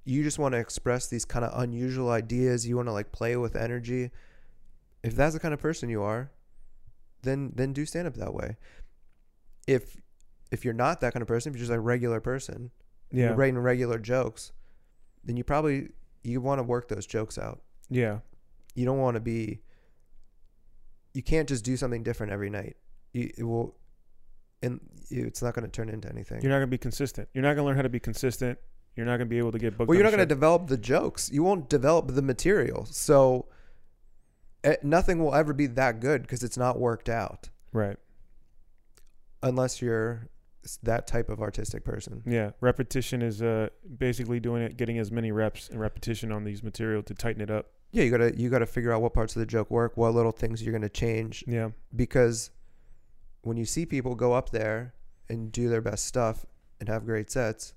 you just want to express these kind of unusual ideas? You want to like play with energy? If that's the kind of person you are then then do stand up that way. If if you're not that kind of person if you're just a regular person yeah, you're writing regular jokes then you probably you want to work those jokes out. Yeah, you don't want to be you can't just do something different every night. You, it will and it's not going to turn into anything You're not gonna be consistent. You're not gonna learn how to be consistent. You're not gonna be able to get booked. Well, you're not going to develop the jokes. You won't develop the material. So eh, nothing will ever be that good because it's not worked out right. unless you're that type of artistic person. Yeah, repetition is uh basically doing it, getting as many reps and repetition on these material to tighten it up. Yeah, you gotta you gotta figure out what parts of the joke work, what little things you're gonna change Yeah, because when you see people go up there and do their best stuff and have great sets,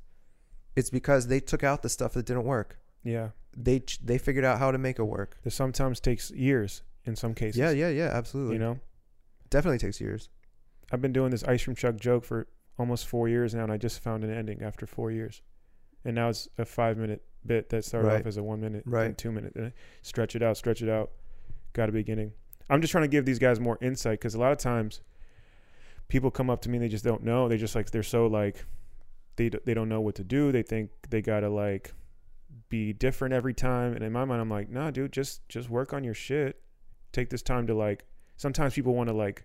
it's because they took out the stuff that didn't work. Yeah. They they figured out how to make it work. This sometimes takes years in some cases. Yeah, yeah, yeah, absolutely. You know, definitely takes years. I've been doing this ice cream truck joke for almost four years now, and I just found an ending after four years. And now it's a five minute bit that started Right. off as a one minute, Right. and two minute. And stretch it out, stretch it out. Got a beginning. I'm just trying to give these guys more insight because a lot of times people come up to me and they just don't know. They just like they're so like they they don't know what to do. They think they gotta like be different every time. And in my mind, I'm like, nah, dude, just just work on your shit. Take this time to like. Sometimes people want to like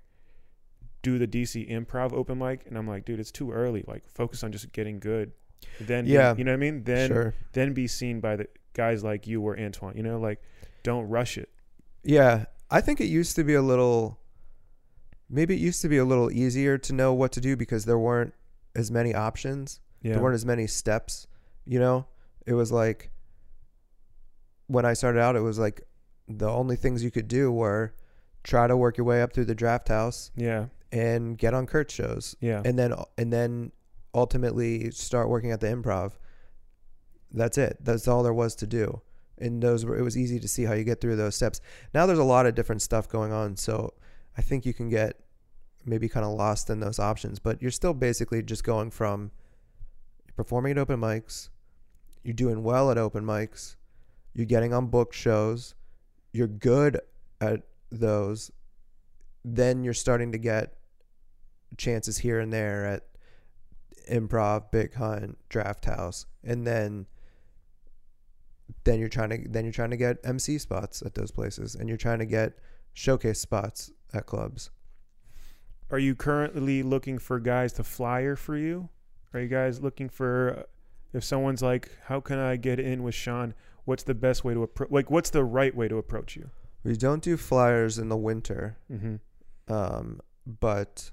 do the DC improv open mic, and I'm like, dude, it's too early. Like, focus on just getting good. Then, be- Yeah. you know what I mean. Then, sure. then be seen by the guys like you or Antoine. You know, like, don't rush it. Yeah, I think it used to be a little. Maybe it used to be a little easier to know what to do because there weren't as many options. Yeah, There weren't as many steps. You know, it was like when I started out, it was like the only things you could do were try to work your way up through the draft house yeah, and get on Kurt shows, yeah, and then and then ultimately start working at the improv. That's it. That's all there was to do. And those were it was easy to see how you get through those steps. Now there's a lot of different stuff going on, so I think you can get maybe kind of lost in those options, but you're still basically just going from performing at open mics, you're doing well at open mics, you're getting on book shows, you're good at those, then you're starting to get chances here and there at improv, big hunt, draft house, and then then you're trying to then you're trying to get MC spots at those places, and you're trying to get showcase spots at clubs. Are you currently looking for guys to flyer for you? Are you guys looking for if someone's like, how can I get in with Sean? What's the best way to approach? Like, what's the right way to approach you? We don't do flyers in the winter, Mm-hmm. um, but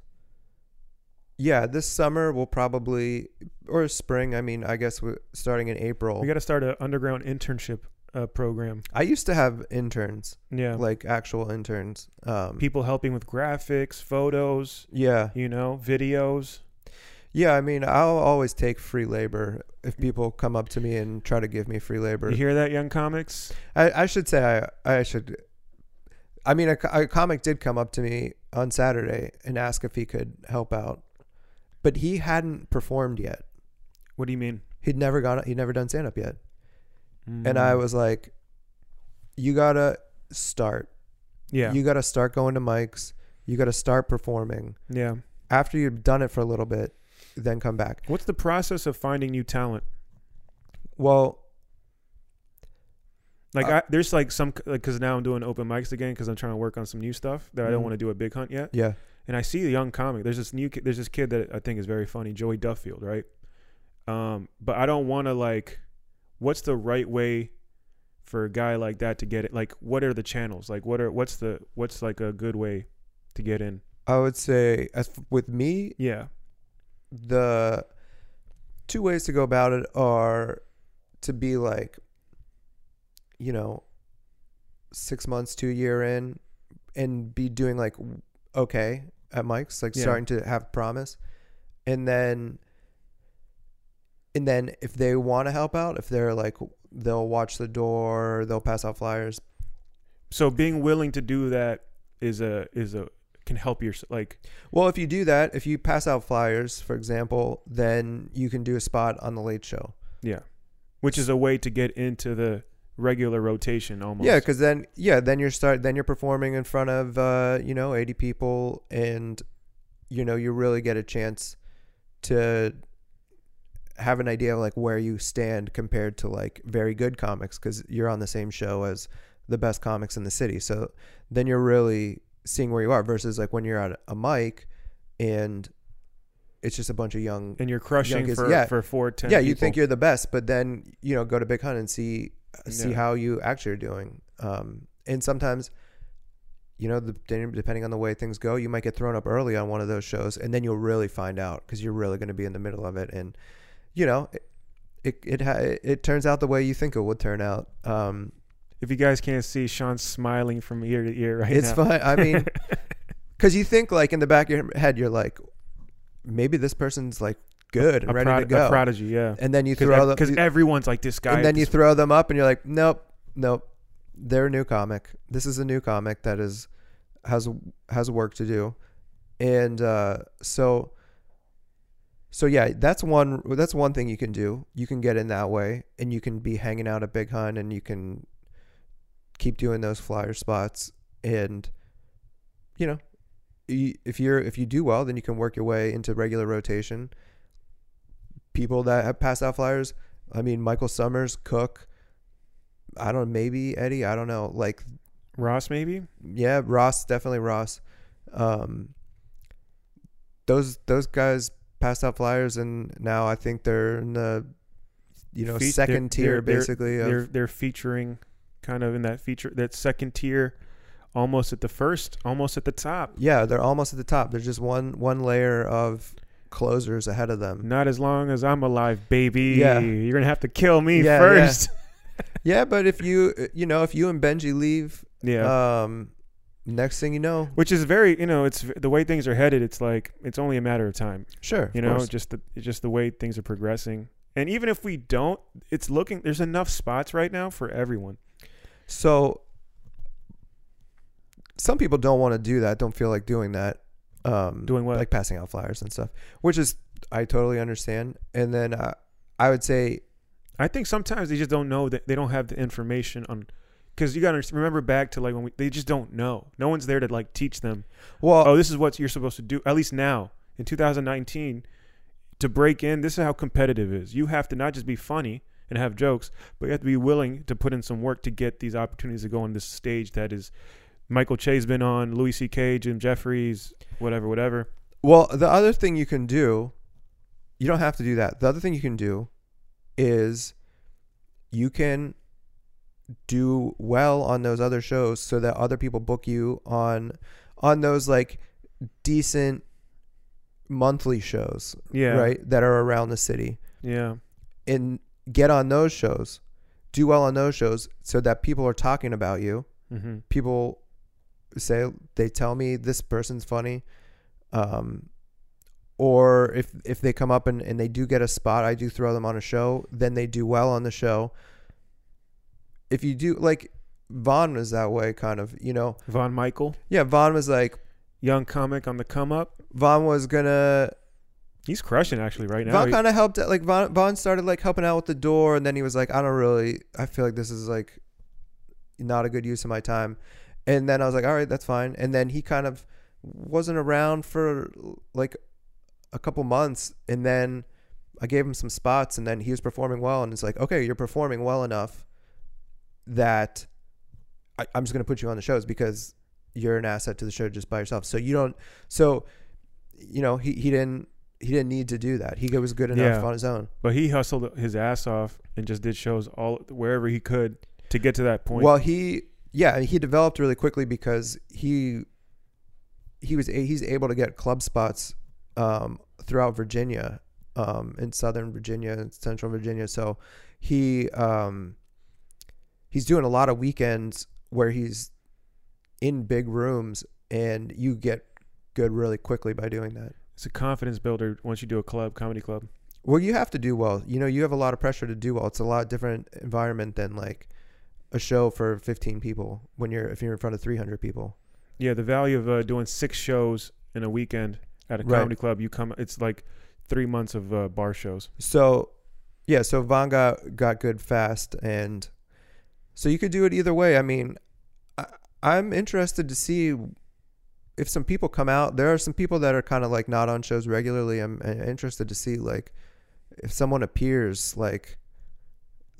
yeah, this summer we'll probably or spring. I mean, I guess we're starting in April. We got to start an underground internship uh, program. I used to have interns, Yeah, like actual interns. Um, people helping with graphics, photos, yeah, you know, videos. Yeah, I mean, I'll always take free labor if people come up to me and try to give me free labor. You hear that, young comics? I, I should say I I should. I mean, a, a comic did come up to me on Saturday and ask if he could help out, but he hadn't performed yet. What do you mean? He'd never gone. He'd never done stand up yet, and Mm. I was like, "You gotta start. yeah, You gotta start going to mics. You gotta start performing. yeah. After you've done it for a little bit, then come back." What's the process of finding new talent? Well, Like, Uh, I, there's like some like because now I'm doing open mics again because I'm trying to work on some new stuff that I don't Mhm. want to do a big hunt yet. yeah. And I see a young comic. There's this new kid. There's this kid that I think is very funny, Joey Duffield, right? Um, but I don't want to like. What's the right way for a guy like that to get it? Like, what are the channels? Like, what are what's the what's like a good way to get in? I would say, as f- with me, Yeah, the two ways to go about it are to be like, you know, six months to a year in and be doing like okay at mics, like Yeah. starting to have promise. And then, and then if they want to help out, if they're like, they'll watch the door, they'll pass out flyers. So being willing to do that is a is a can help your like Well, if you do that, if you pass out flyers, for example, then you can do a spot on the late show. yeah, which is a way to get into the regular rotation almost. Yeah, because then yeah, then you're start then you're performing in front of uh, you know 80 people, and you know you really get a chance to have an idea of like where you stand compared to like very good comics because you're on the same show as the best comics in the city. So then you're really seeing where you are versus like when you're at a mic and it's just a bunch of young and you're crushing for yeah. for four ten. yeah, you people. think you're the best, but then you know go to Big Hunt and see see Yeah. how you actually are doing. Um, and sometimes, you know, the, depending on the way things go, you might get thrown up early on one of those shows, and then you'll really find out because you're really going to be in the middle of it, and you know, it it it, ha- it turns out the way you think it would turn out. Um, If you guys can't see, Sean's smiling from ear to ear right it's now. fine. I mean, because you think like in the back of your head, you're like, maybe this person's like good and a, ready prod- to go, prodigy, yeah. and then you throw them, Because everyone's like this guy. and then you throw them up, and you're like, nope, nope, they're a new comic. This is a new comic that is has has work to do, and uh, so. So yeah, that's one that's one thing you can do. You can get in that way and you can be hanging out at Big Hunt and you can keep doing those flyer spots and you know, if you're if you do well, then you can work your way into regular rotation. People that have passed out flyers, I mean Michael Summers, Cook, I don't maybe Eddie, I don't know. Like Ross maybe. yeah, Ross, definitely Ross. Um, those those guys passed out flyers, and now I think they're in the you know Fe- second they're- tier they're- they're- basically. of, They're they're featuring kind of in that feature that second tier, almost at the first, almost at the top. yeah, they're almost at the top. There's just one one layer of closers ahead of them. Not as long as I'm alive, baby. Yeah. You're gonna have to kill me Yeah, first. Yeah, but if you you know if you and Benji leave, Yeah. um, next thing you know, Which is very, you know, it's the way things are headed. It's like it's only a matter of time. sure, You know, course. just the just the way things are progressing. And even if we don't, it's looking. There's enough spots right now for everyone. So some people don't want to do that, don't feel like doing that. Um, Doing what? Like passing out flyers and stuff, which is I totally understand. And then uh, I would say, I think sometimes they just don't know that they don't have the information on. Because you gotta remember back to like when we, they just don't know. No one's there to like teach them. well, oh, this is what you're supposed to do. At least now in 2019, to break in, this is how competitive it is. You have to not just be funny and have jokes, but you have to be willing to put in some work to get these opportunities to go on this stage that is Michael Che's been on, Louis C.K., Jim Jefferies, whatever, whatever. well, the other thing you can do, you don't have to do that. The other thing you can do is you can do well on those other shows so that other people book you on on those like decent monthly shows Yeah, right that are around the city. Yeah, and get on those shows. Do well on those shows so that people are talking about you. Hmm people say they tell me this person's funny. Um or if if they come up and, and they do get a spot i do throw them on a show then they do well on the show if you do like vaughn was that way kind of you know Von Michael, yeah vaughn was like young comic on the come up. vaughn was gonna He's crushing actually right now. Vaughn He- kind of helped. Like Vaughn, Vaughn started like helping out with the door, and then he was like, "I don't really. I feel like this is like not a good use of my time." And then I was like, "All right, that's fine." And then he kind of wasn't around for like a couple months, and then I gave him some spots, and then he was performing well, and it's like, "Okay, you're performing well enough that I, I'm just gonna put you on the shows because you're an asset to the show just by yourself." So you don't. So you know, he he didn't he didn't need to do that. He was good enough Yeah. on his own. but he hustled his ass off and just did shows all wherever he could to get to that point. Well, he yeah, he developed really quickly because he he was he's able to get club spots um, throughout Virginia, um, in Southern Virginia and Central Virginia. So he um, he's doing a lot of weekends where he's in big rooms, and you get good really quickly by doing that. it's a confidence builder once you do a club, comedy club. Well, you have to do well. You know, you have a lot of pressure to do well. It's a lot different environment than like a show for 15 people when you're if you're in front of 300 people. Yeah, the value of uh, doing six shows in a weekend at a Right. comedy club, you come. It's like three months of uh, bar shows. So, yeah, so Von got got good fast, and so you could do it either way. I mean, I, I'm interested to see if some people come out. There are some people that are kind of like not on shows regularly. I'm uh, interested to see like if someone appears like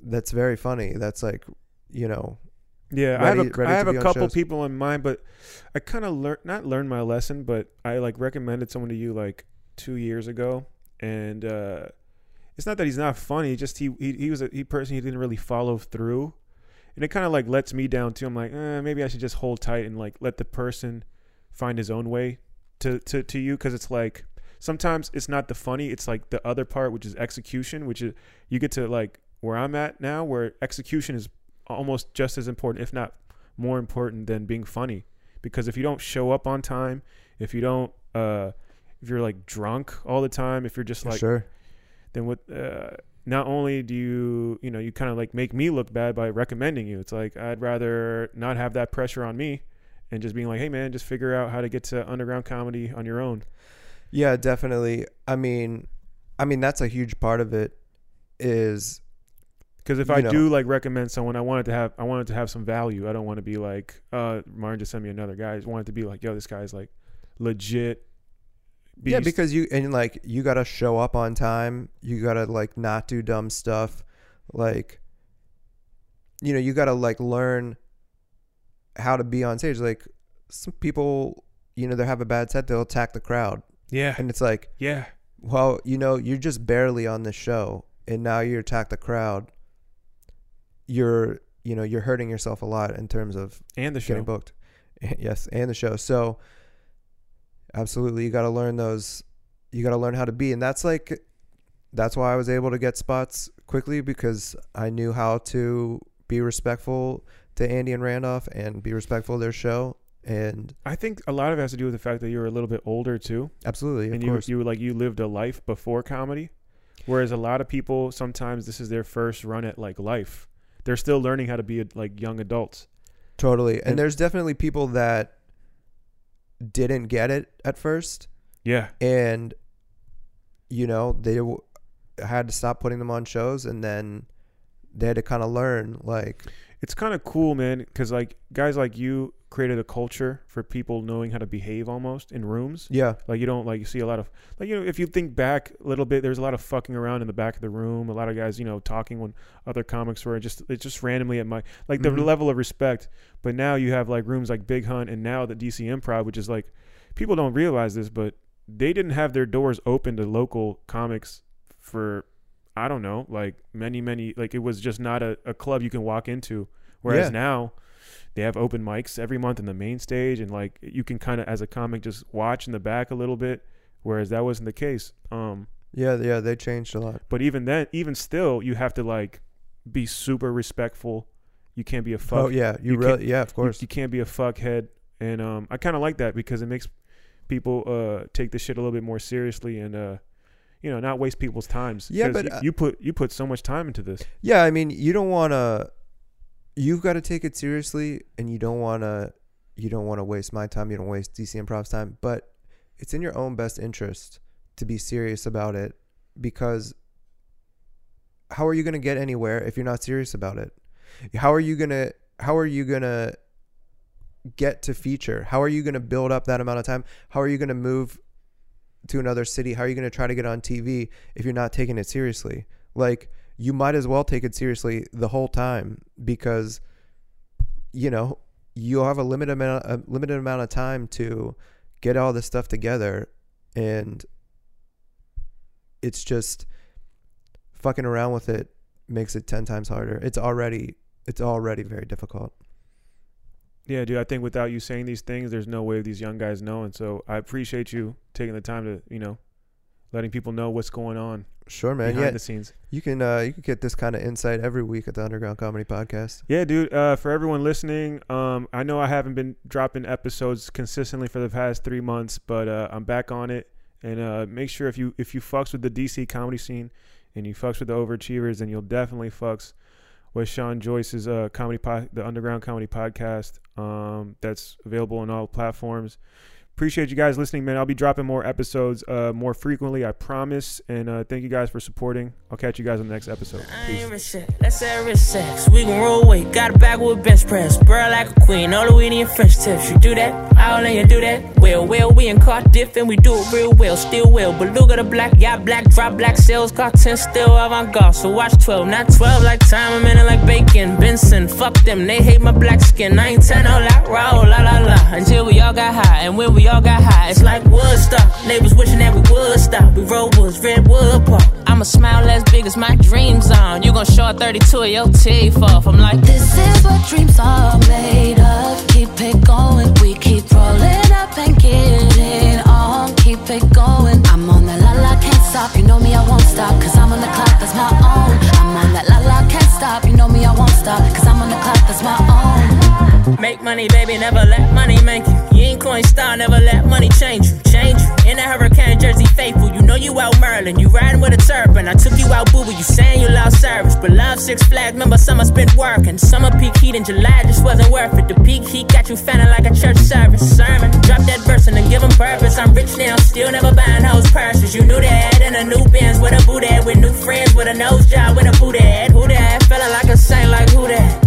that's very funny. That's like you know Yeah, I have Ready- a, ready I have a couple shows. people in mind, but I kind of learned not learned my lesson, but I like recommended someone to you like two years ago, and uh, it's not that he's not funny, just he he, he was a he person he didn't really follow through, and it kind of like lets me down too. I'm like, eh, maybe I should just hold tight and like let the person find his own way to to to you, because it's like sometimes it's not the funny, it's like the other part, which is execution, which is you get to like where I'm at now, where execution is almost just as important, if not more important than being funny. Because if you don't show up on time, if you don't, uh, if you're like drunk all the time, if you're just like, sure. then what? Uh, not only do you, you know, you kind of like make me look bad by recommending you. It's like I'd rather not have that pressure on me, and just being like, hey man, just figure out how to get to underground comedy on your own. Yeah, definitely. I mean, I mean that's a huge part of it. Is Because if I know. do like recommend someone, I want it to have I want it to have some value. I don't want to be like, uh, Martin just sent me another guy. I just want it to be like, yo, this guy's like legit. Yeah, because you and like you gotta show up on time. You gotta like not do dumb stuff. Like, you know, you gotta like learn how to be on stage. Like some people, you know, they have a bad set, they'll attack the crowd, yeah, and it's like, yeah, well, you know, you're just barely on the show, and now you attack the crowd. You're, you know, you're hurting yourself a lot in terms of and the show. getting booked. yes, and the show. So absolutely you got to learn those you got to learn how to be and that's like that's why I was able to get spots quickly because I knew how to be respectful to Andy and Randolph and be respectful of their show and I think a lot of it has to do with the fact that you were a little bit older too, absolutely of and you course you like you lived a life before comedy, whereas a lot of people sometimes this is their first run at like life. They're still learning how to be like young adults. totally and, And- there's definitely people that didn't get it at first. Yeah, and you know they w- had to stop putting them on shows and then they had to kind of learn like it's kind of cool, man, because like guys like you created a culture for people knowing how to behave almost in rooms. yeah Like you don't like you see a lot of like you know if you think back a little bit, there's a lot of fucking around in the back of the room. A lot of guys, you know, talking when other comics were just it's just randomly at my like the Mhm. level of respect. But now you have like rooms like Big Hunt and now the DC Improv, which is like people don't realize this, but they didn't have their doors open to local comics for I don't know, like many many like it was just not a, a club you can walk into. Whereas Yeah. now they have open mics every month in the main stage and like you can kind of as a comic just watch in the back a little bit whereas that wasn't the case um yeah yeah they changed a lot. but even then even still you have to like be super respectful. You can't be a fuck. oh yeah you, you really yeah of course. you, can't be a fuckhead and um i kind of like that because it makes people uh take this shit a little bit more seriously and uh you know not waste people's times yeah but, you, uh, you put you put so much time into this. Yeah, I mean, you don't want to. You've got to take it seriously, and you don't want to. You don't want to waste my time. You don't waste DC Improv's time, but it's in your own best interest to be serious about it because how are you going to get anywhere if you're not serious about it? How are you going to how are you going to get to feature? How are you going to build up that amount of time? How are you going to move to another city? How are you going to try to get on TV if you're not taking it seriously? Like you might as well take it seriously the whole time because you know you'll have a limited amount a limited amount of time to get all this stuff together and it's just fucking around with it makes it 10 times harder it's already it's already very difficult Yeah, dude. I think without you saying these things, there's no way these young guys know and So I appreciate you taking the time to, you know, letting people know what's going on sure man behind yeah the scenes. you can uh you can get this kind of insight every week at the underground comedy podcast Yeah, dude. Uh, for everyone listening, um, I know I haven't been dropping episodes consistently for the past three months, but uh, I'm back on it. And uh, make sure if you if you fucks with the DC comedy scene and you fucks with the overachievers, then you'll definitely fucks with Sean Joyce's uh, comedy pod, the Underground Comedy Podcast. Um, that's available on all platforms. Appreciate you guys listening, man. I'll be dropping more episodes uh, more frequently, I promise. And uh, thank you guys for supporting. I'll catch you guys on the next episode. I Peace. ain't rich shit. Let's sex. We can roll weight. Got a bag with bench press. Burr like a queen. All the and French tips. You do that? I'll let you do that. Well, well, we in and we do it real well. Still well. Beluga the black, yacht black, drop black sales. Car 10 still avant garde. So watch 12, not 12 like time. I'm in it like bacon. Benson, fuck them. They hate my black skin. I ain't ten no like raw, la la la. Until we all got high. And when we all got high, it's like Woodstock. Neighbors wishing that we would stop. We roll woods, redwood park. I'ma smile as big as my dreams on. You gon' show a 32 of your teeth off. I'm like, This is what dreams are made of. Keep it going, we keep rolling up and getting on. Keep it going. I'm on that la la, can't stop. You know me, I won't stop. Cause I'm on the clock, that's my own. I'm on that la la, can't stop. You know me, I won't stop. Cause I'm on the clock, that's my own. Make money, baby, never let money make you. You ain't coin star, never let money change you. Change you. In a hurricane jersey, faithful. You know you out Merlin. You riding with a turban. I took you out, boo, boo. you saying you lost service. But love Six Flags, remember summer spent working. Summer peak heat in July just wasn't worth it. The peak heat got you fanning like a church service. Sermon. Drop that verse and then give them purpose. I'm rich now, still never buying house purses. You knew that. In a new Benz with a boot at. With new friends with a nose job with a boot at.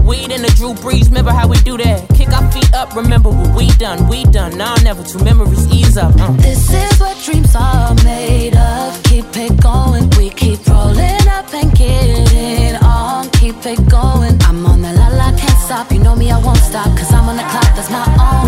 Weed in the Drew Brees, remember how we do that. Kick our feet up, remember what we done, we done. Now nah, never two memories ease up. Uh. This is what dreams are made of. Keep it going, we keep rolling up and getting on. Keep it going. I'm on the la la, can't stop. You know me, I won't stop. Cause I'm on the clock, that's my own.